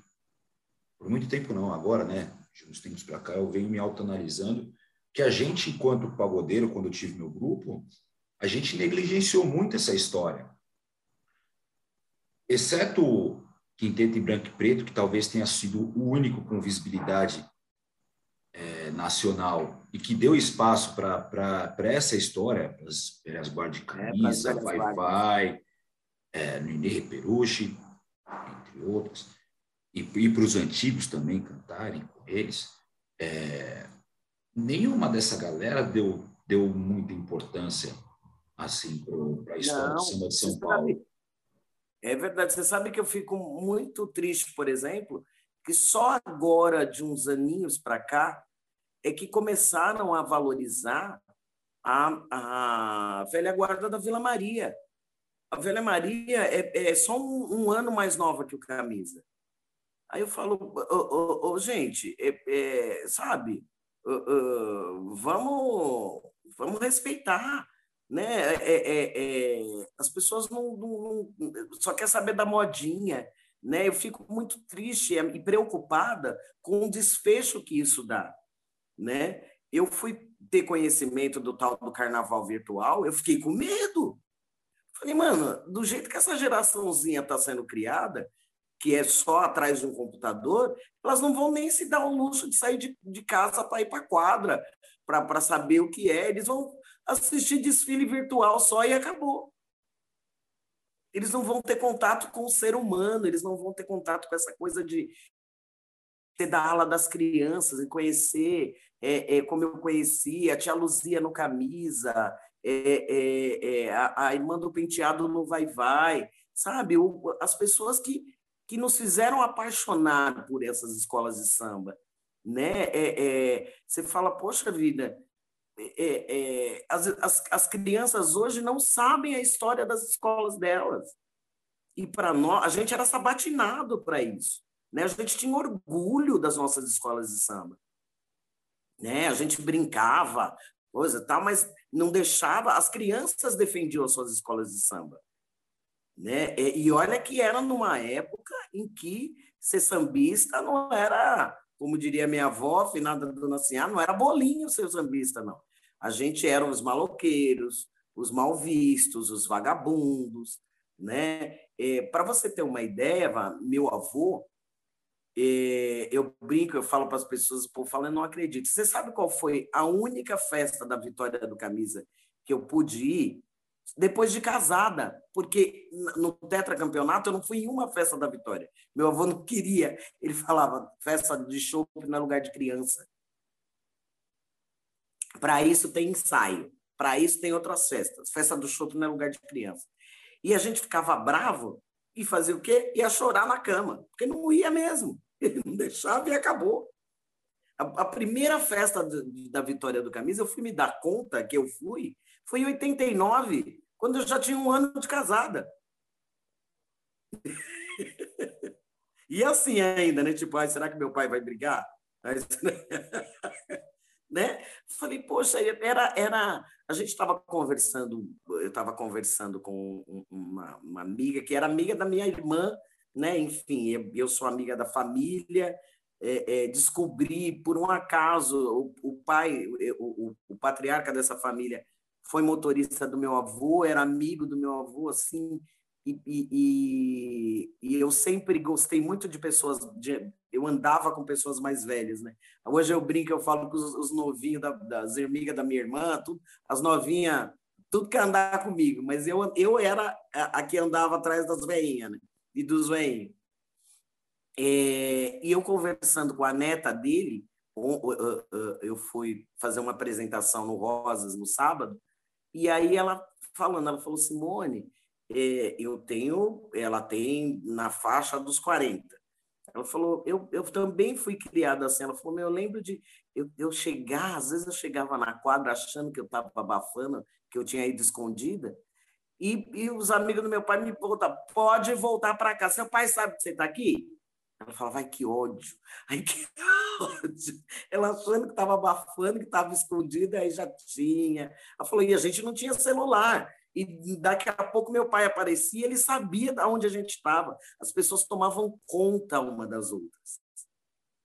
Por muito tempo não, agora, né? de uns tempos para cá, eu venho me autoanalisando que a gente, enquanto pagodeiro, quando eu tive meu grupo, a gente negligenciou muito essa história. Exceto Quinteto em Branco e Preto, que talvez tenha sido o único com visibilidade é, nacional e que deu espaço para essa história, para as velhas guardas de camisa, é, Vai-Vai, é, Nenê Peruche, entre outros, e, e para os antigos também cantarem com eles. É, nenhuma dessa galera deu, deu muita importância assim para a história Não, do samba de São Paulo. Sabe, é verdade. Você sabe que eu fico muito triste, por exemplo, que só agora, de uns aninhos para cá, é que começaram a valorizar a, a velha guarda da Vila Maria. A Velha Maria é, é só um, um, ano mais nova que o Camisa. Aí eu falo, oh, oh, oh, gente, é, é, sabe, vamos, vamos respeitar né? É, é, é, as pessoas não, não, não, só quer saber da modinha, né? Eu fico muito triste e preocupada com o desfecho que isso dá, né? Eu fui ter conhecimento do tal do carnaval virtual, eu fiquei com medo. Falei, mano, do jeito que essa geraçãozinha está sendo criada, que é só atrás de um computador, elas não vão nem se dar o luxo de sair de, de casa para ir para quadra, para saber o que é. Eles vão assistir desfile virtual só e acabou. Eles não vão ter contato com o ser humano, eles não vão ter contato com essa coisa de ter da ala das crianças e conhecer, é, é, como eu conheci, a tia Luzia no camisa, é, é, é a, a, irmã do penteado no vai-vai, sabe? O, as pessoas que, que nos fizeram apaixonar por essas escolas de samba. Né? É, você fala, poxa vida, é, é, as, as, as crianças hoje não sabem a história das escolas delas. E para nós, a gente era sabatinado para isso. Né? A gente tinha orgulho das nossas escolas de samba. Né? A gente brincava, coisa tal, mas não deixava. As crianças defendiam as suas escolas de samba. Né? E olha que era numa época em que ser sambista não era, como diria minha avó, finada dona Sinhá, não era bolinho ser sambista, não. A gente eram os maloqueiros, os mal vistos, os vagabundos, né? É, Para você ter uma ideia, meu avô, é, eu brinco, eu falo para as pessoas, o povo fala, eu não acredito. Você sabe qual foi a única festa da Vitória do Camisa que eu pude ir depois de casada? Porque no tetracampeonato eu não fui em uma festa da Vitória. Meu avô não queria. Ele falava, festa de show não é lugar de criança. Para isso tem ensaio, para isso tem outras festas. Festa do chopp não é lugar de criança. E a gente ficava bravo e fazia o quê? Ia chorar na cama, porque não ia mesmo. <laughs> Ele não deixava e acabou. A, a primeira festa da Vitória do Camisa, eu fui me dar conta que eu fui, foi em 89, quando eu já tinha um ano de casada. <laughs> e assim ainda, né? Tipo, será que meu pai vai brigar? <laughs> né? Falei, poxa, era, era... A gente estava conversando, eu estava conversando com uma, uma, amiga que era amiga da minha irmã, né? Enfim, eu, sou amiga da família, é, é, descobri, por um acaso, o, o pai, o, o, o patriarca dessa família foi motorista do meu avô, era amigo do meu avô, assim, e, e, e, eu sempre gostei muito de pessoas, de, eu andava com pessoas mais velhas, né? Hoje eu brinco, eu falo com os, os novinhos da, das amigas da minha irmã, tudo, as novinhas, tudo quer andar comigo, mas eu, eu era a, a que andava atrás das veinhas, né? E dos veinhos. É, e eu conversando com a neta dele, eu fui fazer uma apresentação no Rosas no sábado, e aí ela falando, ela falou, Simone, eu tenho, ela tem na faixa dos 40. Ela falou, eu, eu também fui criada assim. Ela falou, eu lembro de eu, eu chegar, às vezes eu chegava na quadra achando que eu estava abafando, que eu tinha ido escondida, e, e os amigos do meu pai me perguntam, pode voltar para cá, seu pai sabe que você está aqui? Ela fala, vai que ódio, ai que <laughs> ódio. Ela achando que estava abafando, que estava escondida, aí já tinha. Ela falou, e a gente não tinha celular e daqui a pouco meu pai aparecia, ele sabia de onde a gente estava. As pessoas tomavam conta uma das outras.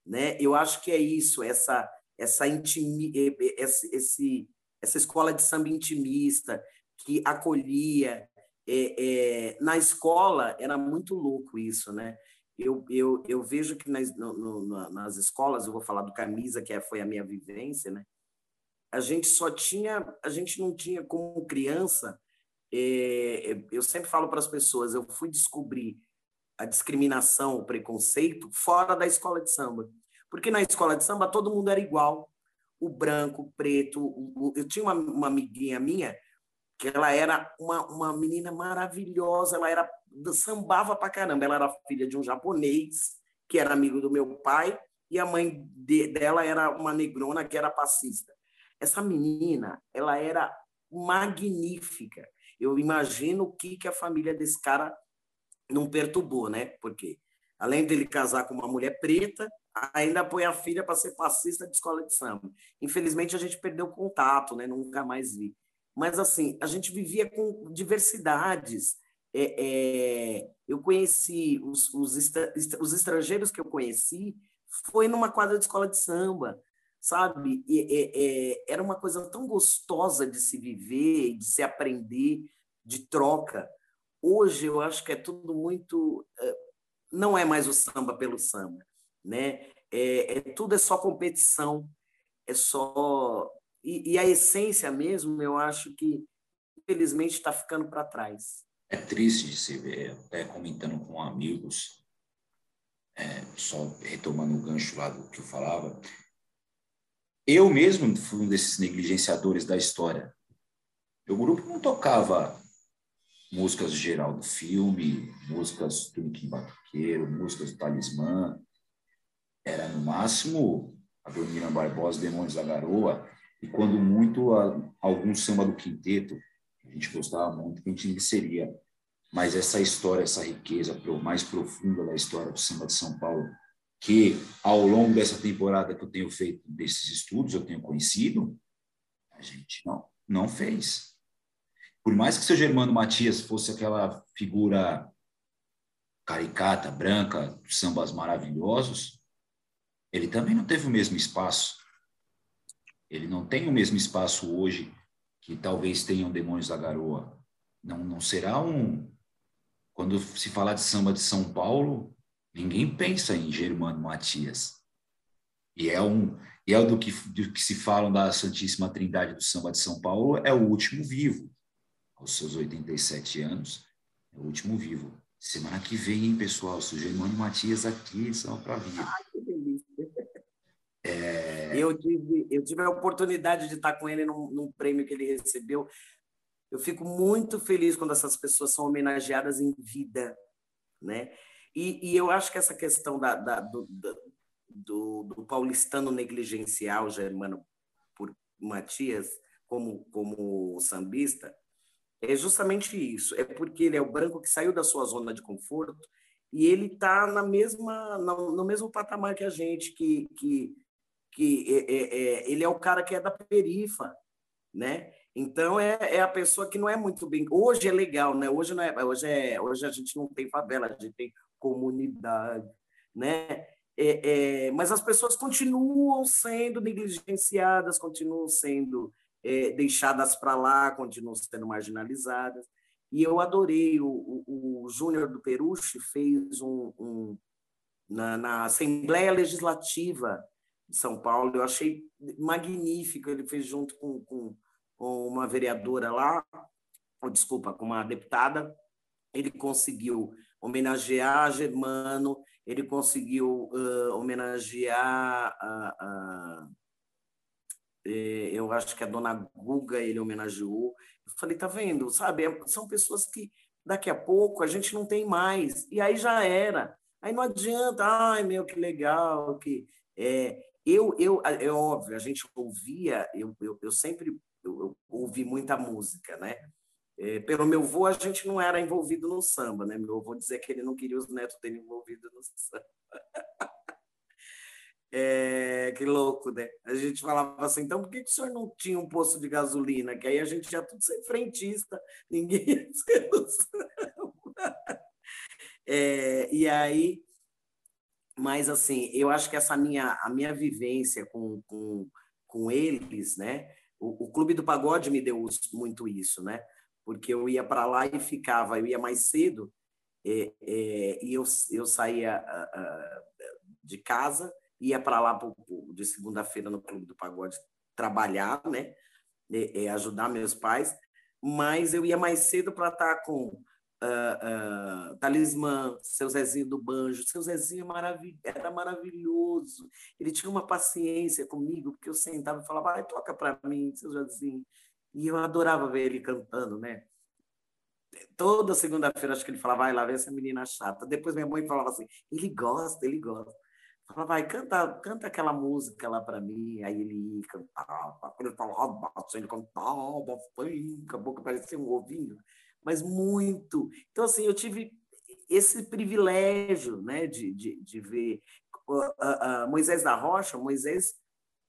Né? Eu acho que é isso, essa essa intimi, esse, esse, essa escola de samba intimista que acolhia. É, é, na escola era muito louco isso, né? Eu, eu, eu vejo que nas, no, no, nas escolas, eu vou falar do camisa, que é, foi a minha vivência, né? A gente só tinha, a gente não tinha como criança. É, eu sempre falo para as pessoas, eu fui descobrir a discriminação, o preconceito fora da escola de samba. Porque na escola de samba todo mundo era igual. O branco, o preto. O, eu tinha uma, uma, amiguinha minha que ela era uma, uma menina maravilhosa, ela era sambava pra caramba. Ela era filha de um japonês que era amigo do meu pai e a mãe de, dela era uma negrona que era passista. Essa menina, ela era magnífica. Eu imagino o que, que a família desse cara não perturbou, né? Porque além dele casar com uma mulher preta, ainda põe a filha para ser passista de escola de samba. Infelizmente a gente perdeu contato, né? Nunca mais vi. Mas assim, a gente vivia com diversidades. É, é, eu conheci os, os, os, estrangeiros que eu conheci foi numa quadra de escola de samba, sabe? E, é, era uma coisa tão gostosa de se viver, de se aprender, de troca. Hoje eu acho que é tudo muito. Eh, não é mais o samba pelo samba, né? É, é tudo é só competição, é só. E, a essência mesmo, eu acho que, infelizmente, está ficando para trás. É triste de se ver, até comentando com amigos, é, só retomando o gancho lá do que eu falava. Eu mesmo fui um desses negligenciadores da história. Meu grupo não tocava músicas geral do filme, músicas do Kim Batuqueiro, músicas do Talismã. Era no máximo a Dormina Barbosa, Demônios da Garoa, e quando muito a, algum samba do quinteto, a gente gostava muito, a gente seria. Mas essa história, essa riqueza mais profunda da história do samba de São Paulo, que ao longo dessa temporada que eu tenho feito desses estudos, eu tenho conhecido, a gente não, não fez por mais que seu Germano Matias fosse aquela figura caricata, branca, sambas maravilhosos, ele também não teve o mesmo espaço. Ele não tem o mesmo espaço hoje que talvez tenham Demônios da Garoa. Não, não será um. Quando se falar de samba de São Paulo, ninguém pensa em Germano Matias. E é um e é do que, do que se falam da Santíssima Trindade do samba de São Paulo, é o último vivo aos seus 87 anos, é o último vivo. Semana que vem, hein, pessoal? Sou Germano Matias aqui, só para vir. Ai, que delícia. É... Eu, tive, eu tive a oportunidade de estar com ele num, num prêmio que ele recebeu. Eu fico muito feliz quando essas pessoas são homenageadas em vida, né? E, e eu acho que essa questão da, da do, do, do, paulistano negligencial, Germano por Matias, como, como sambista, é justamente isso. É porque ele é o branco que saiu da sua zona de conforto e ele está na mesma no, no, mesmo patamar que a gente, que, que, que é, é, é, ele é o cara que é da perifa, né? Então é, é a pessoa que não é muito bem. Hoje é legal, né? Hoje não é, hoje é, hoje a gente não tem favela, a gente tem comunidade, né? É, é, mas as pessoas continuam sendo negligenciadas, continuam sendo é, deixadas para lá, continuam sendo marginalizadas. E eu adorei, o, o, o Júnior do Peruche fez um, um na, na, Assembleia Legislativa de São Paulo, eu achei magnífico, ele fez junto com, com, com uma vereadora lá, ou, desculpa, com uma deputada, ele conseguiu homenagear Germano, ele conseguiu uh, homenagear a, a é, eu acho que a dona Guga ele homenageou. Eu falei, tá vendo? Sabe, é, são pessoas que daqui a pouco a gente não tem mais. E aí já era. Aí não adianta, ai meu, que legal, que é, eu, eu, é óbvio, a gente ouvia, eu, eu, eu sempre eu, eu ouvi muita música, né? É, pelo meu avô, a gente não era envolvido no samba, né? Meu avô dizia que ele não queria os netos dele envolvidos no <laughs> samba. É, que louco, né? A gente falava assim, então por que, que o senhor não tinha um posto de gasolina? Que aí a gente já tudo ser frentista, ninguém <laughs> ia ser é, E aí mas assim, eu acho que essa minha a minha vivência com, com, com eles, né? O, o Clube do Pagode me deu muito isso, né? Porque eu ia para lá e ficava, eu ia mais cedo é, é, e eu, eu saía uh, de casa, ia para lá pro, de segunda-feira no Clube do Pagode trabalhar, né? É, ajudar meus pais, mas eu ia mais cedo para estar tá com uh, uh, Talismã, seu Zezinho do Banjo. Seu Zezinho era maravilhoso. Ele tinha uma paciência comigo, porque eu sentava e falava, ah, toca para mim, seu Zezinho. E eu adorava ver ele cantando, né? Toda segunda-feira, acho que ele falava, vai lá, ver essa menina chata. Depois minha mãe falava assim, ele gosta, ele gosta. Falava, vai, canta, canta aquela música lá para mim. Aí ele cantava, ele falava, ele cantava, acabou que parecia um ovinho mas muito. Então, assim, eu tive esse privilégio né, de, de, de ver uh, uh, Moisés da Rocha, Moisés,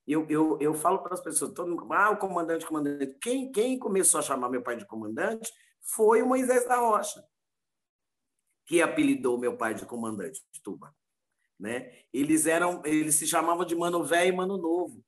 eu, eu, eu falo para as pessoas, todo mundo, ah, o comandante, comandante. Quem, quem começou a chamar meu pai de comandante foi o Moisés da Rocha, que apelidou meu pai de comandante de Tuba. Né? Eles eram, eles se chamavam de mano velho e mano novo.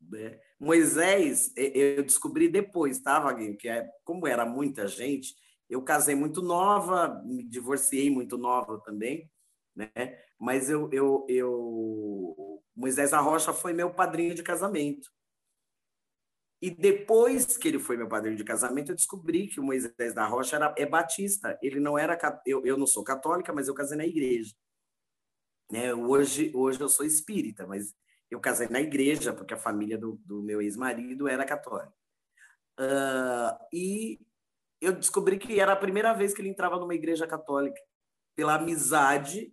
Né? Moisés, eu descobri depois, tá, Vaguinho? Que é, como era muita gente, eu casei muito nova, me divorciei muito nova também, né? Mas eu, eu, eu... Moisés Arrocha foi meu padrinho de casamento. E depois que ele foi meu padrinho de casamento, eu descobri que o Moisés da Rocha era, é batista. Ele não era. Eu, eu não sou católica, mas eu casei na igreja. Né? Hoje, hoje eu sou espírita, mas eu casei na igreja, porque a família do, do meu ex-marido era católica. Uh, e eu descobri que era a primeira vez que ele entrava numa igreja católica, pela amizade.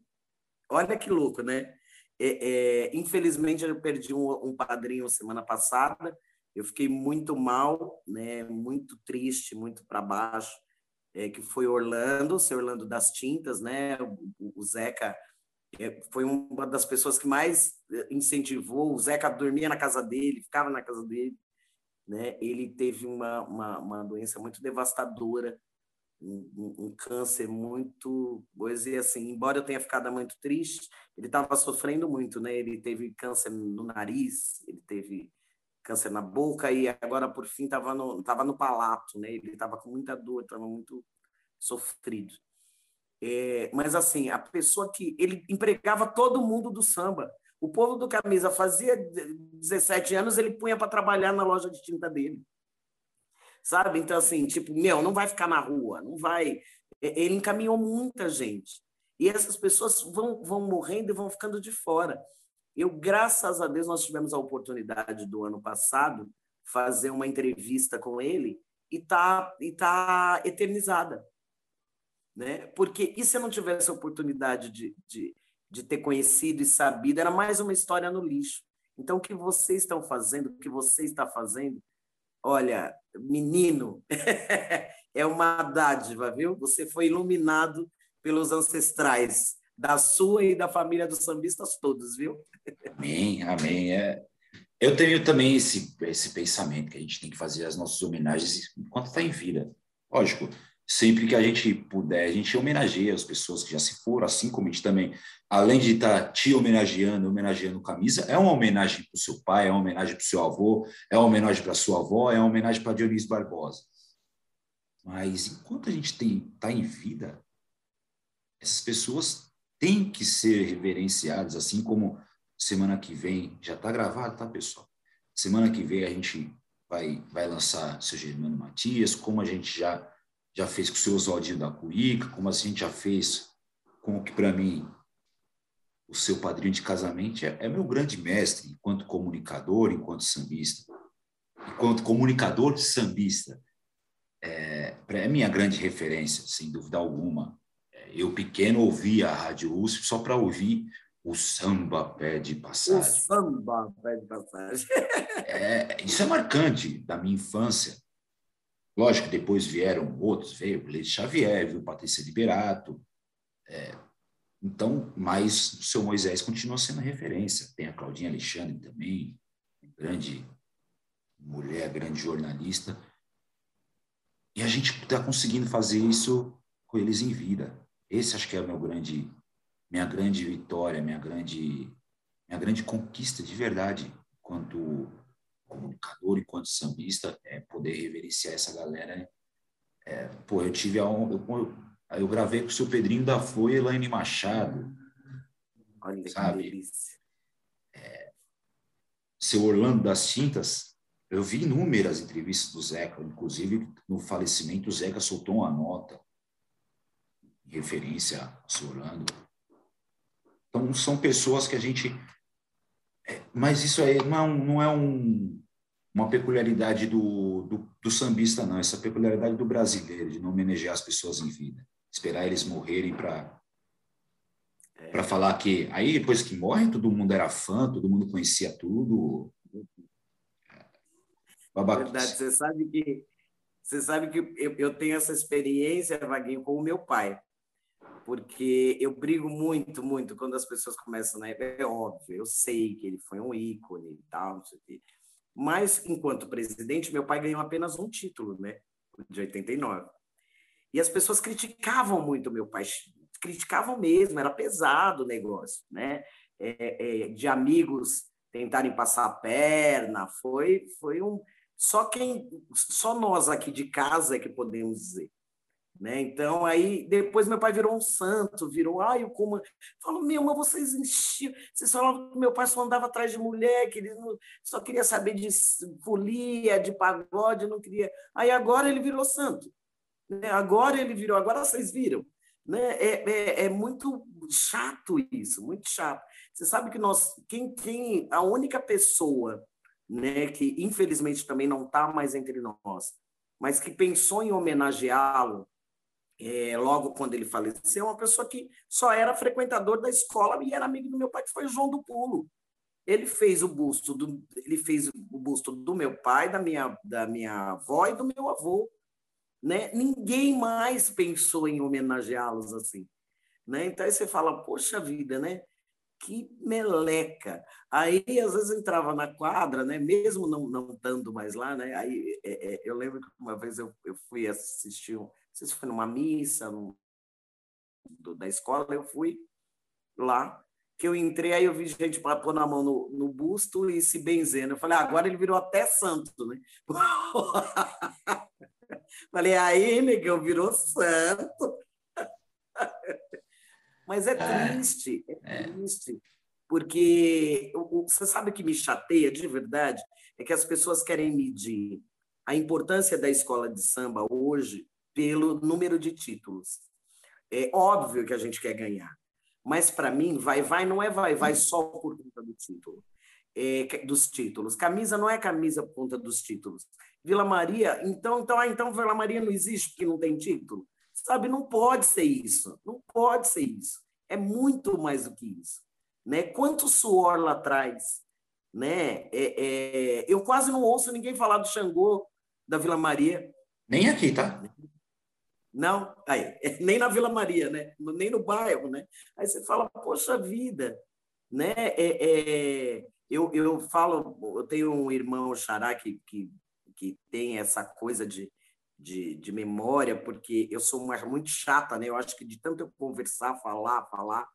Olha que louco, né? É, é, infelizmente, eu perdi um, um padrinho semana passada. Eu fiquei muito mal, né? Muito triste, muito para baixo. É, que foi Orlando, seu Orlando das Tintas, né? O, o Zeca é, foi uma das pessoas que mais eh, incentivou. O Zeca dormia na casa dele, ficava na casa dele. Né? Ele teve uma, uma, uma doença muito devastadora, um, um, câncer muito. Vou dizer assim, embora eu tenha ficado muito triste, ele estava sofrendo muito. Né? Ele teve câncer no nariz, ele teve câncer na boca e agora, por fim, estava no, tava no palato. Né? Ele estava com muita dor, estava muito sofrido. É, mas assim, a pessoa que ele empregava todo mundo do samba. O povo do camisa fazia 17 anos, ele punha para trabalhar na loja de tinta dele. Sabe? Então assim, tipo, meu, não vai ficar na rua, não vai. Ele encaminhou muita gente. E essas pessoas vão, vão morrendo e vão ficando de fora. Eu, graças a Deus, nós tivemos a oportunidade do ano passado fazer uma entrevista com ele e tá, e tá eternizada né? Porque e se eu não tivesse a oportunidade de, de, de ter conhecido e sabido, era mais uma história no lixo. Então, o que vocês estão fazendo, o que você está fazendo, olha, menino, <laughs> é uma dádiva, viu? Você foi iluminado pelos ancestrais da sua e da família dos sambistas todos, viu? Amém, amém. É, eu tenho também esse, esse pensamento que a gente tem que fazer as nossas homenagens enquanto está em vida. Lógico, sempre que a gente puder, a gente homenageia as pessoas que já se foram, assim como a gente também, além de estar tá te homenageando, homenageando camisa, é uma homenagem para o seu pai, é uma homenagem para o seu avô, é uma homenagem para a sua avó, é uma homenagem para Dionísio Barbosa. Mas enquanto a gente está em vida, essas pessoas têm que ser reverenciadas, assim como semana que vem, já está gravado, tá, pessoal? Semana que vem a gente vai, vai lançar seu Germano Matias, como a gente já já fez com o seu Oswaldinho da Cuíca, como a gente já fez com o que, para mim, o seu padrinho de casamento é, é, meu grande mestre, enquanto comunicador, enquanto sambista. Enquanto comunicador sambista, é, é minha grande referência, sem dúvida alguma. É, eu, pequeno, ouvia a Rádio USP só para ouvir o samba pé de passagem. O samba pé de passagem. é, isso é marcante da minha infância. Lógico, depois vieram outros, veio o Leite Xavier, viu Patrícia Liberato. É, então, mas o seu Moisés continua sendo referência. Tem a Claudinha Alexandre também, grande mulher, grande jornalista. E a gente está conseguindo fazer isso com eles em vida. Esse acho que é meu grande, minha grande vitória, minha grande, minha grande conquista de verdade, enquanto comunicador, enquanto sambista, é poder reverenciar essa galera. É, pô, eu tive a honra, eu, eu gravei com o seu Pedrinho da Foi e Elaine Machado. Olha sabe? que delícia. É, seu Orlando das Tintas, eu vi inúmeras entrevistas do Zeca, inclusive no falecimento o Zeca soltou uma nota em referência a seu Orlando. Então, são pessoas que a gente. É, mas isso aí não é, um, não é um, uma peculiaridade do, do, do, sambista, não. Essa peculiaridade do brasileiro, de não homenagear as pessoas em vida. Esperar eles morrerem para é. para falar que aí depois que morrem todo mundo era fã, todo mundo conhecia tudo. Babaquice. Verdade, você sabe que você sabe que eu, eu tenho essa experiência, Vaguinho, com o meu pai porque eu brigo muito, muito quando as pessoas começam, né? É óbvio, eu sei que ele foi um ícone e tal, não sei o quê. Mas, enquanto presidente, meu pai ganhou apenas um título, né? De 89. E as pessoas criticavam muito meu pai, criticavam mesmo, era pesado o negócio, né? É, é, de amigos tentarem passar a perna, foi, foi um. Só quem, só nós aqui de casa é que podemos dizer. Né? Então, aí, depois meu pai virou um santo, virou, ai, o como. Falou, meu, mas vocês enchiam. Vocês falavam que meu pai só andava atrás de mulher, que ele não... só queria saber de folia, de pagode, não queria. Aí agora ele virou santo. Né? Agora ele virou, agora vocês viram. Né? É, é, é muito chato isso, muito chato. Você sabe que nós, quem, quem, a única pessoa né, que infelizmente também não está mais entre nós, mas que pensou em homenageá-lo é, logo quando ele faleceu, uma pessoa que só era frequentador da escola e era amigo do meu pai, que foi João do Pulo. Ele fez o busto do, ele fez o busto do meu pai, da minha, da minha avó e do meu avô. Né? Ninguém mais pensou em homenageá-los assim. Né? Então aí você fala, poxa vida, né? Que meleca. Aí, às vezes, entrava na quadra, né? mesmo não, não estando mais lá, né? Aí é, é, eu lembro que uma vez eu, eu fui assistir um, sei se foi numa missa do, da escola, eu fui lá, que eu entrei, aí eu vi gente para pôr na mão no, no, busto e se benzendo. Eu falei, ah, agora ele virou até santo, né? <laughs> falei, aí, negão, virou santo. <laughs> Mas é, é triste, é, é triste. Porque você sabe o que me chateia de verdade? É que as pessoas querem medir a importância da escola de samba hoje pelo número de títulos. É óbvio que a gente quer ganhar, mas para mim, vai, vai não é vai, vai só por conta do título, é, dos títulos. Camisa não é camisa por conta dos títulos. Vila Maria, então, então, ah, então Vila Maria não existe porque não tem título? Sabe, não pode ser isso, não pode ser isso. É muito mais do que isso. Né? Quanto suor lá atrás, né? É, é, eu quase não ouço ninguém falar do Xangô da Vila Maria. Nem aqui, tá? Não, aí, <laughs> nem na Vila Maria, né? nem no bairro. Né? Aí você fala, poxa vida, né? É, é, eu, eu falo, eu tenho um irmão xará que, que, que tem essa coisa de, de, de memória, porque eu sou uma, muito chata, né? Eu acho que de tanto eu conversar, falar, falar,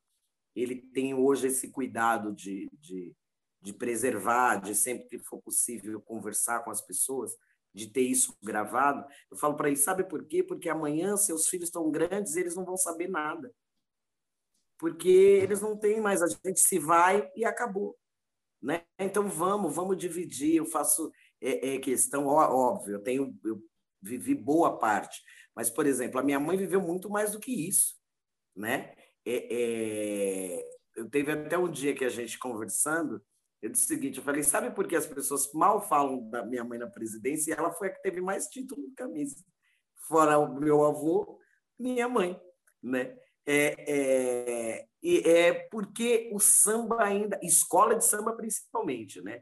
ele tem hoje esse cuidado de, de, de preservar, de sempre que for possível conversar com as pessoas de ter isso gravado, eu falo para ele, sabe por quê? Porque amanhã seus filhos estão grandes, eles não vão saber nada. Porque eles não têm mais, a gente se vai e acabou. Né? Então vamos, vamos dividir. Eu faço é, é questão, óbvio, eu tenho, eu vivi boa parte, mas, por exemplo, a minha mãe viveu muito mais do que isso. Né? É, é, eu teve até um dia que a gente conversando, eu disse o seguinte, eu falei, sabe por que as pessoas mal falam da minha mãe na presidência? E ela foi a que teve mais título de camisa. Fora o meu avô, minha mãe, né? É, é, é porque o samba ainda, escola de samba principalmente, né?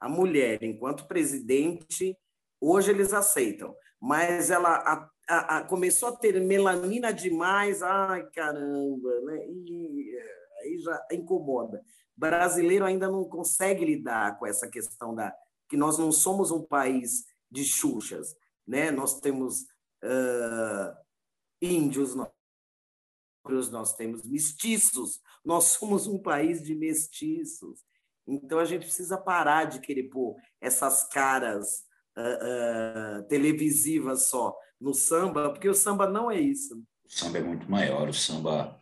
A mulher, enquanto presidente, hoje eles aceitam, mas ela a, a, a, começou a ter melanina demais, ai caramba, né? E aí já incomoda brasileiro ainda não consegue lidar com essa questão da que nós não somos um país de xuxas, né? Nós temos uh, índios, nós nós temos mestiços, nós somos um país de mestiços. Então a gente precisa parar de querer pôr essas caras uh, uh, televisivas só no samba, porque o samba não é isso. O samba é muito maior, o samba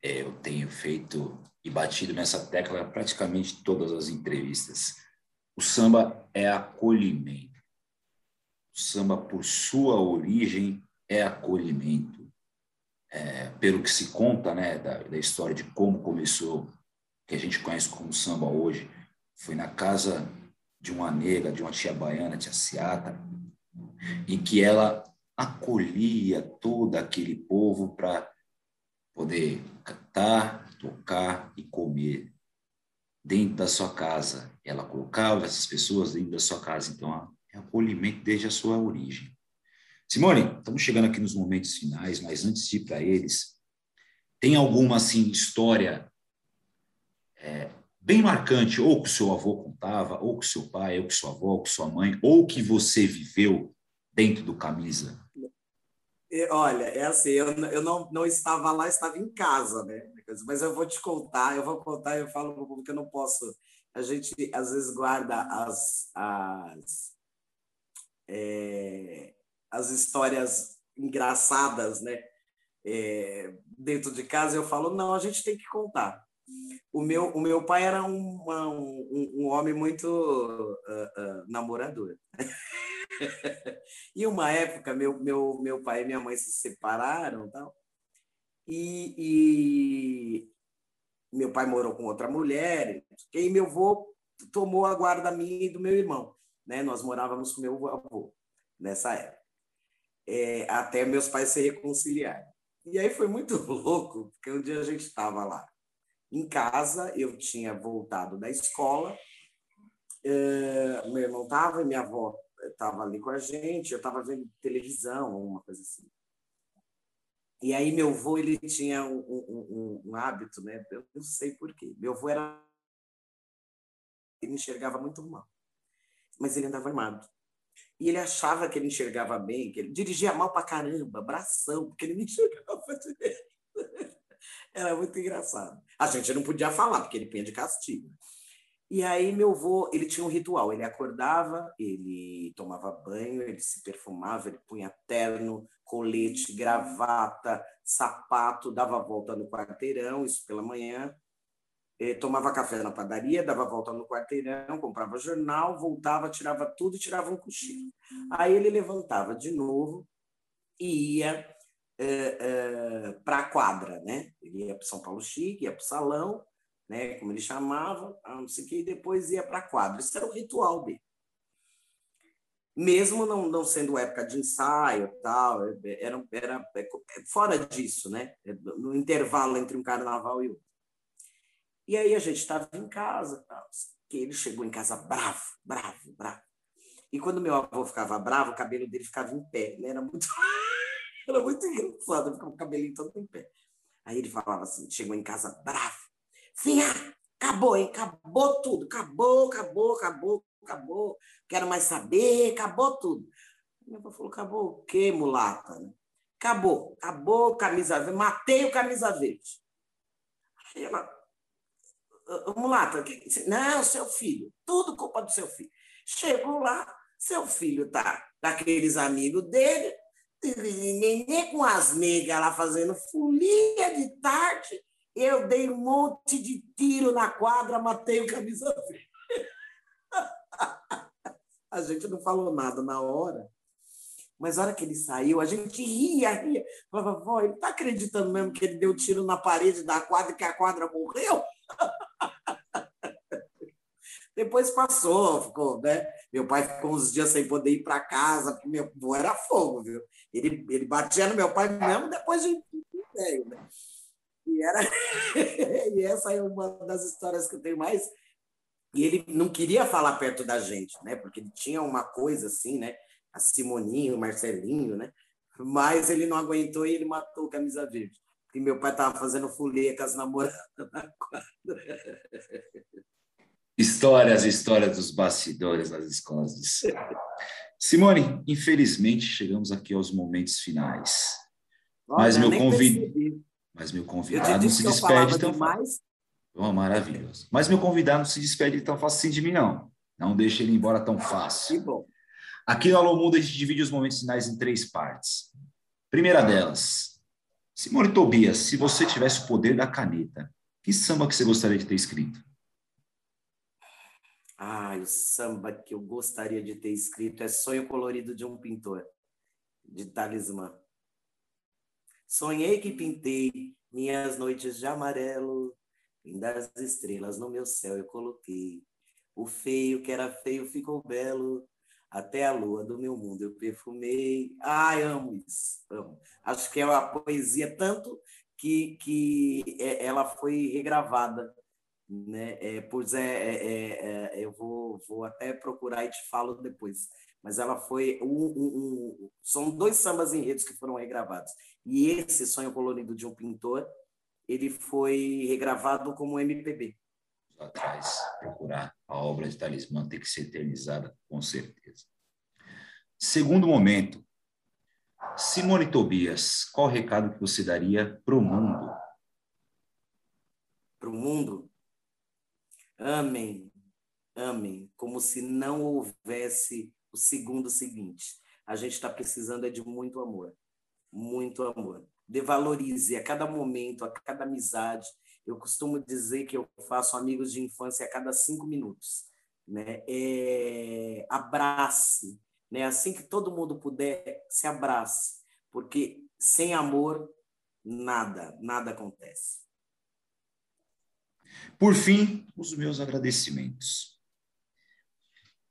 é, eu tenho feito e batido nessa tecla praticamente todas as entrevistas. O samba é acolhimento. O samba, por sua origem, é acolhimento. É, pelo que se conta né, da, da história de como começou, que a gente conhece como samba hoje, foi na casa de uma nega, de uma tia baiana, tia Seata, em que ela acolhia todo aquele povo para poder cantar, tocar e comer dentro da sua casa. Ela colocava essas pessoas dentro da sua casa. Então, é acolhimento desde a sua origem. Simone, estamos chegando aqui nos momentos finais, mas antes de ir para eles, tem alguma assim história é, bem marcante, ou que o seu avô contava, ou que seu pai, ou que sua avó, ou que sua mãe, ou que você viveu dentro do camisa? Olha, é assim, eu, eu não, não estava lá, estava em casa, né? Mas eu vou te contar, eu vou contar, eu falo para o público eu não posso. A gente às vezes guarda as, as, é, as histórias engraçadas, né? É, dentro de casa, eu falo, não, a gente tem que contar. O meu, o meu pai era um, um, um homem muito uh, uh, namorador. <laughs> e uma época, meu, meu, meu pai e minha mãe se separaram tal, e, e meu pai morou com outra mulher, e meu avô tomou a guarda minha e do meu irmão. Né? Nós morávamos com meu avô nessa época, é, até meus pais se reconciliarem. E aí foi muito <laughs> louco, porque um dia a gente estava lá em casa, eu tinha voltado da escola, é, meu irmão estava e minha avó estava ali com a gente, eu estava vendo televisão, uma coisa assim. E aí meu avô, ele tinha um, um, um, hábito, né? Eu não sei porquê. Meu avô era... Ele enxergava muito mal. Mas ele andava armado. E ele achava que ele enxergava bem, que ele dirigia mal pra caramba, bração, porque ele não enxergava <laughs> direito. Era muito engraçado. A gente não podia falar, porque ele punha de castigo. E aí meu avô, ele tinha um ritual, ele acordava, ele tomava banho, ele se perfumava, ele punha terno, colete, gravata, sapato, dava volta no quarteirão, isso pela manhã, eh, tomava café na padaria, dava volta no quarteirão, comprava jornal, voltava, tirava tudo e tirava um cochilo. Aí ele levantava de novo e ia eh, eh, para a quadra, né? Ele ia para São Paulo Chique, ia para o salão, né, como ele chamava, não sei o que, e depois ia para a quadra. Isso era o ritual dele. Mesmo não, não sendo época de ensaio tal, era, era é, fora disso, né? No intervalo entre um carnaval e outro. E aí a gente estava em casa, que ele chegou em casa bravo, bravo, bravo. E quando meu avô ficava bravo, o cabelo dele ficava em pé. Ele era muito, <laughs> era muito engraçado, ficava o cabelinho todo em pé. Aí ele falava assim, chegou em casa bravo, Finha, acabou, hein? Acabou tudo. Acabou, acabou, acabou, acabou. Quero mais saber, acabou tudo. Minha avó falou, acabou o quê, mulata? Acabou, acabou camisa verde, matei o camisa verde. Aí ela, mulata, não, seu filho, tudo culpa do seu filho. Chegou lá, seu filho tá daqueles amigos dele, com as negas lá fazendo folia de tarde, eu dei um monte de tiro na quadra, matei o camisa verde. <laughs> A gente não falou nada na hora. Mas na hora que ele saiu, a gente ria, ria. Falava, vó, ele está acreditando mesmo que ele deu tiro na parede da quadra e que a quadra morreu? <laughs> Depois passou, ficou, né? Meu pai ficou uns dias sem poder ir para casa, porque meu avô era fogo, viu? Ele, ele batia no meu pai mesmo depois de velho, né? E, era... <laughs> e essa é uma das histórias que eu tenho mais. E ele não queria falar perto da gente, né? Porque ele tinha uma coisa assim, né? A Simoninho, o Marcelinho, né? Mas ele não aguentou e ele matou o Camisa Verde. E meu pai estava fazendo folia com as namoradas na quadra. Histórias, histórias dos bastidores das escolas de samba. Simone, infelizmente chegamos aqui aos momentos finais. Mas meu, convid... Mas meu convidado não se despede tão fácil. Oh, maravilhoso. Mas meu convidado não se despede tão fácil assim de mim, não. Não deixe ele embora tão fácil. Que bom. Aqui no Alô Mundo a gente divide os momentos finais em três partes. Primeira delas, Simone Tobias, se você tivesse o poder da caneta, que samba que você gostaria de ter escrito? Ah, o samba que eu gostaria de ter escrito é Sonho Colorido de um Pintor, de Talismã. Sonhei que pintei minhas noites de amarelo, das estrelas no meu céu eu coloquei. O feio que era feio ficou belo, até a lua do meu mundo eu perfumei. Ai, amo isso. Amo. Acho que é uma poesia tanto que, que é, ela foi regravada. Né? É, pois é, é, é, é, eu vou, vou até procurar e te falo depois. Mas ela foi. Um, um, um, são dois sambas enredos que foram regravados. E esse Sonho Colorido de um Pintor, ele foi regravado como MPB atrás, procurar a obra de Talismã tem que ser eternizada, com certeza. Segundo momento, Simone Tobias, qual recado que você daria para o mundo? Para o mundo? Amém, amém, como se não houvesse o segundo seguinte. A gente está precisando é de muito amor, muito amor. Devalorize a cada momento, a cada amizade, eu costumo dizer que eu faço amigos de infância a cada cinco minutos. Né? É, abrace, né? assim que todo mundo puder, se abrace, porque sem amor, nada, nada acontece. Por fim, os meus agradecimentos.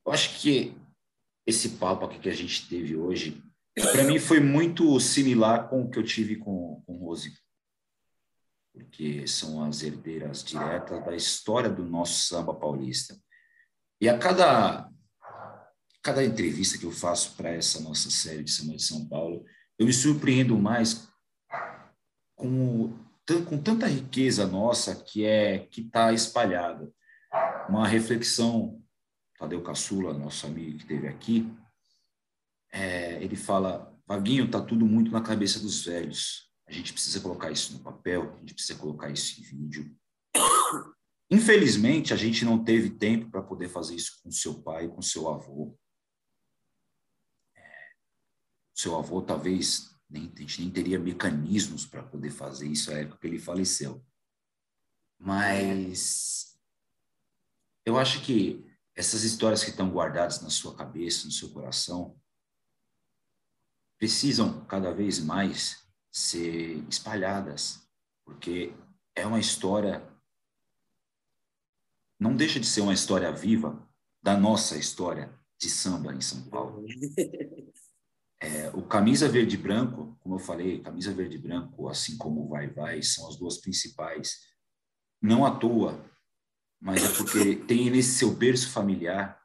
Eu acho que esse papo aqui que a gente teve hoje, para mim foi muito similar com o que eu tive com, com Rose porque são as herdeiras diretas da história do nosso samba paulista. E a cada, cada entrevista que eu faço para essa nossa série de samba de São Paulo, eu me surpreendo mais com, com tanta riqueza nossa que é que está espalhada. Uma reflexão, Tadeu Caçula, nosso amigo que esteve aqui, é, ele fala, Vaguinho, está tudo muito na cabeça dos velhos. A gente precisa colocar isso no papel, a gente precisa colocar isso em vídeo. <coughs> Infelizmente, a gente não teve tempo para poder fazer isso com seu pai, com seu avô. É, seu avô talvez nem, a gente nem teria mecanismos para poder fazer isso na época que ele faleceu. Mas eu acho que essas histórias que estão guardadas na sua cabeça, no seu coração, precisam cada vez mais ser espalhadas, porque é uma história. Não deixa de ser uma história viva da nossa história de samba em São Paulo. <laughs> É, o camisa verde e branco, como eu falei, camisa verde e branco, assim como o vai vai, são as duas principais. Não à toa, mas é porque tem nesse seu berço familiar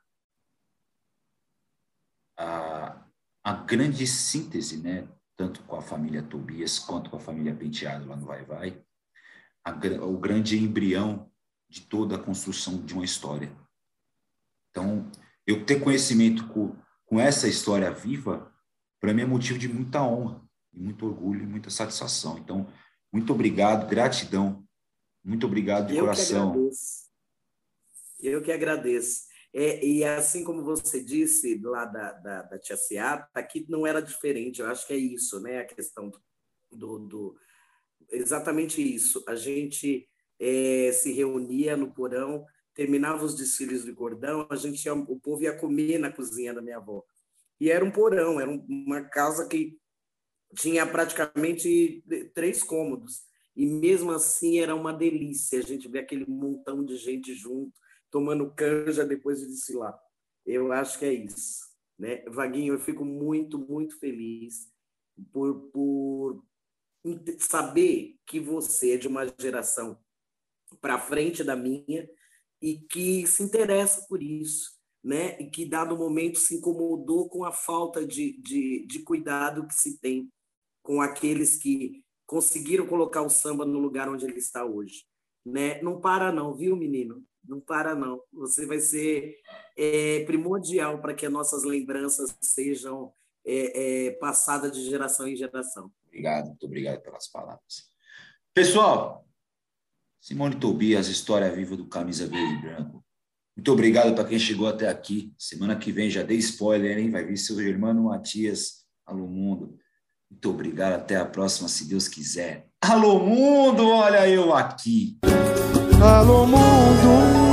a, a grande síntese, né, tanto com a família Tobias quanto com a família Penteado lá no Vai Vai, a, o grande embrião de toda a construção de uma história. Então, eu ter conhecimento com, com essa história viva, para mim é motivo de muita honra, muito orgulho e muita satisfação. Então, muito obrigado, gratidão, muito obrigado de eu coração. Eu que agradeço. É, e assim como você disse lá da, da, da Tia Seata, aqui não era diferente, eu acho que é isso, né? A questão do. do exatamente isso. A gente é, se reunia no porão, terminava os desfiles de cordão, a gente ia, o povo ia comer na cozinha da minha avó. E era um porão, era uma casa que tinha praticamente três cômodos. E mesmo assim era uma delícia a gente ver aquele montão de gente junto tomando canja depois de desfilar. Eu acho que é isso. Né? Vaguinho, eu fico muito, muito feliz por, por saber que você é de uma geração para frente da minha e que se interessa por isso, né? E que, dado momento, se incomodou com a falta de, de, de cuidado que se tem com aqueles que conseguiram colocar o samba no lugar onde ele está hoje. Né? Não para não, viu, menino? Não para, não. Você vai ser é, primordial para que as nossas lembranças sejam é, é, passadas de geração em geração. Obrigado, muito obrigado pelas palavras. Pessoal, Simone Tobias, história viva do Camisa Verde e Branco. Muito obrigado para quem chegou até aqui. Semana que vem já dei spoiler, hein? Vai vir seu irmão Matias. Alô, mundo. Muito obrigado. Até a próxima, se Deus quiser. Alô, mundo! Olha eu aqui. Alô, mundo!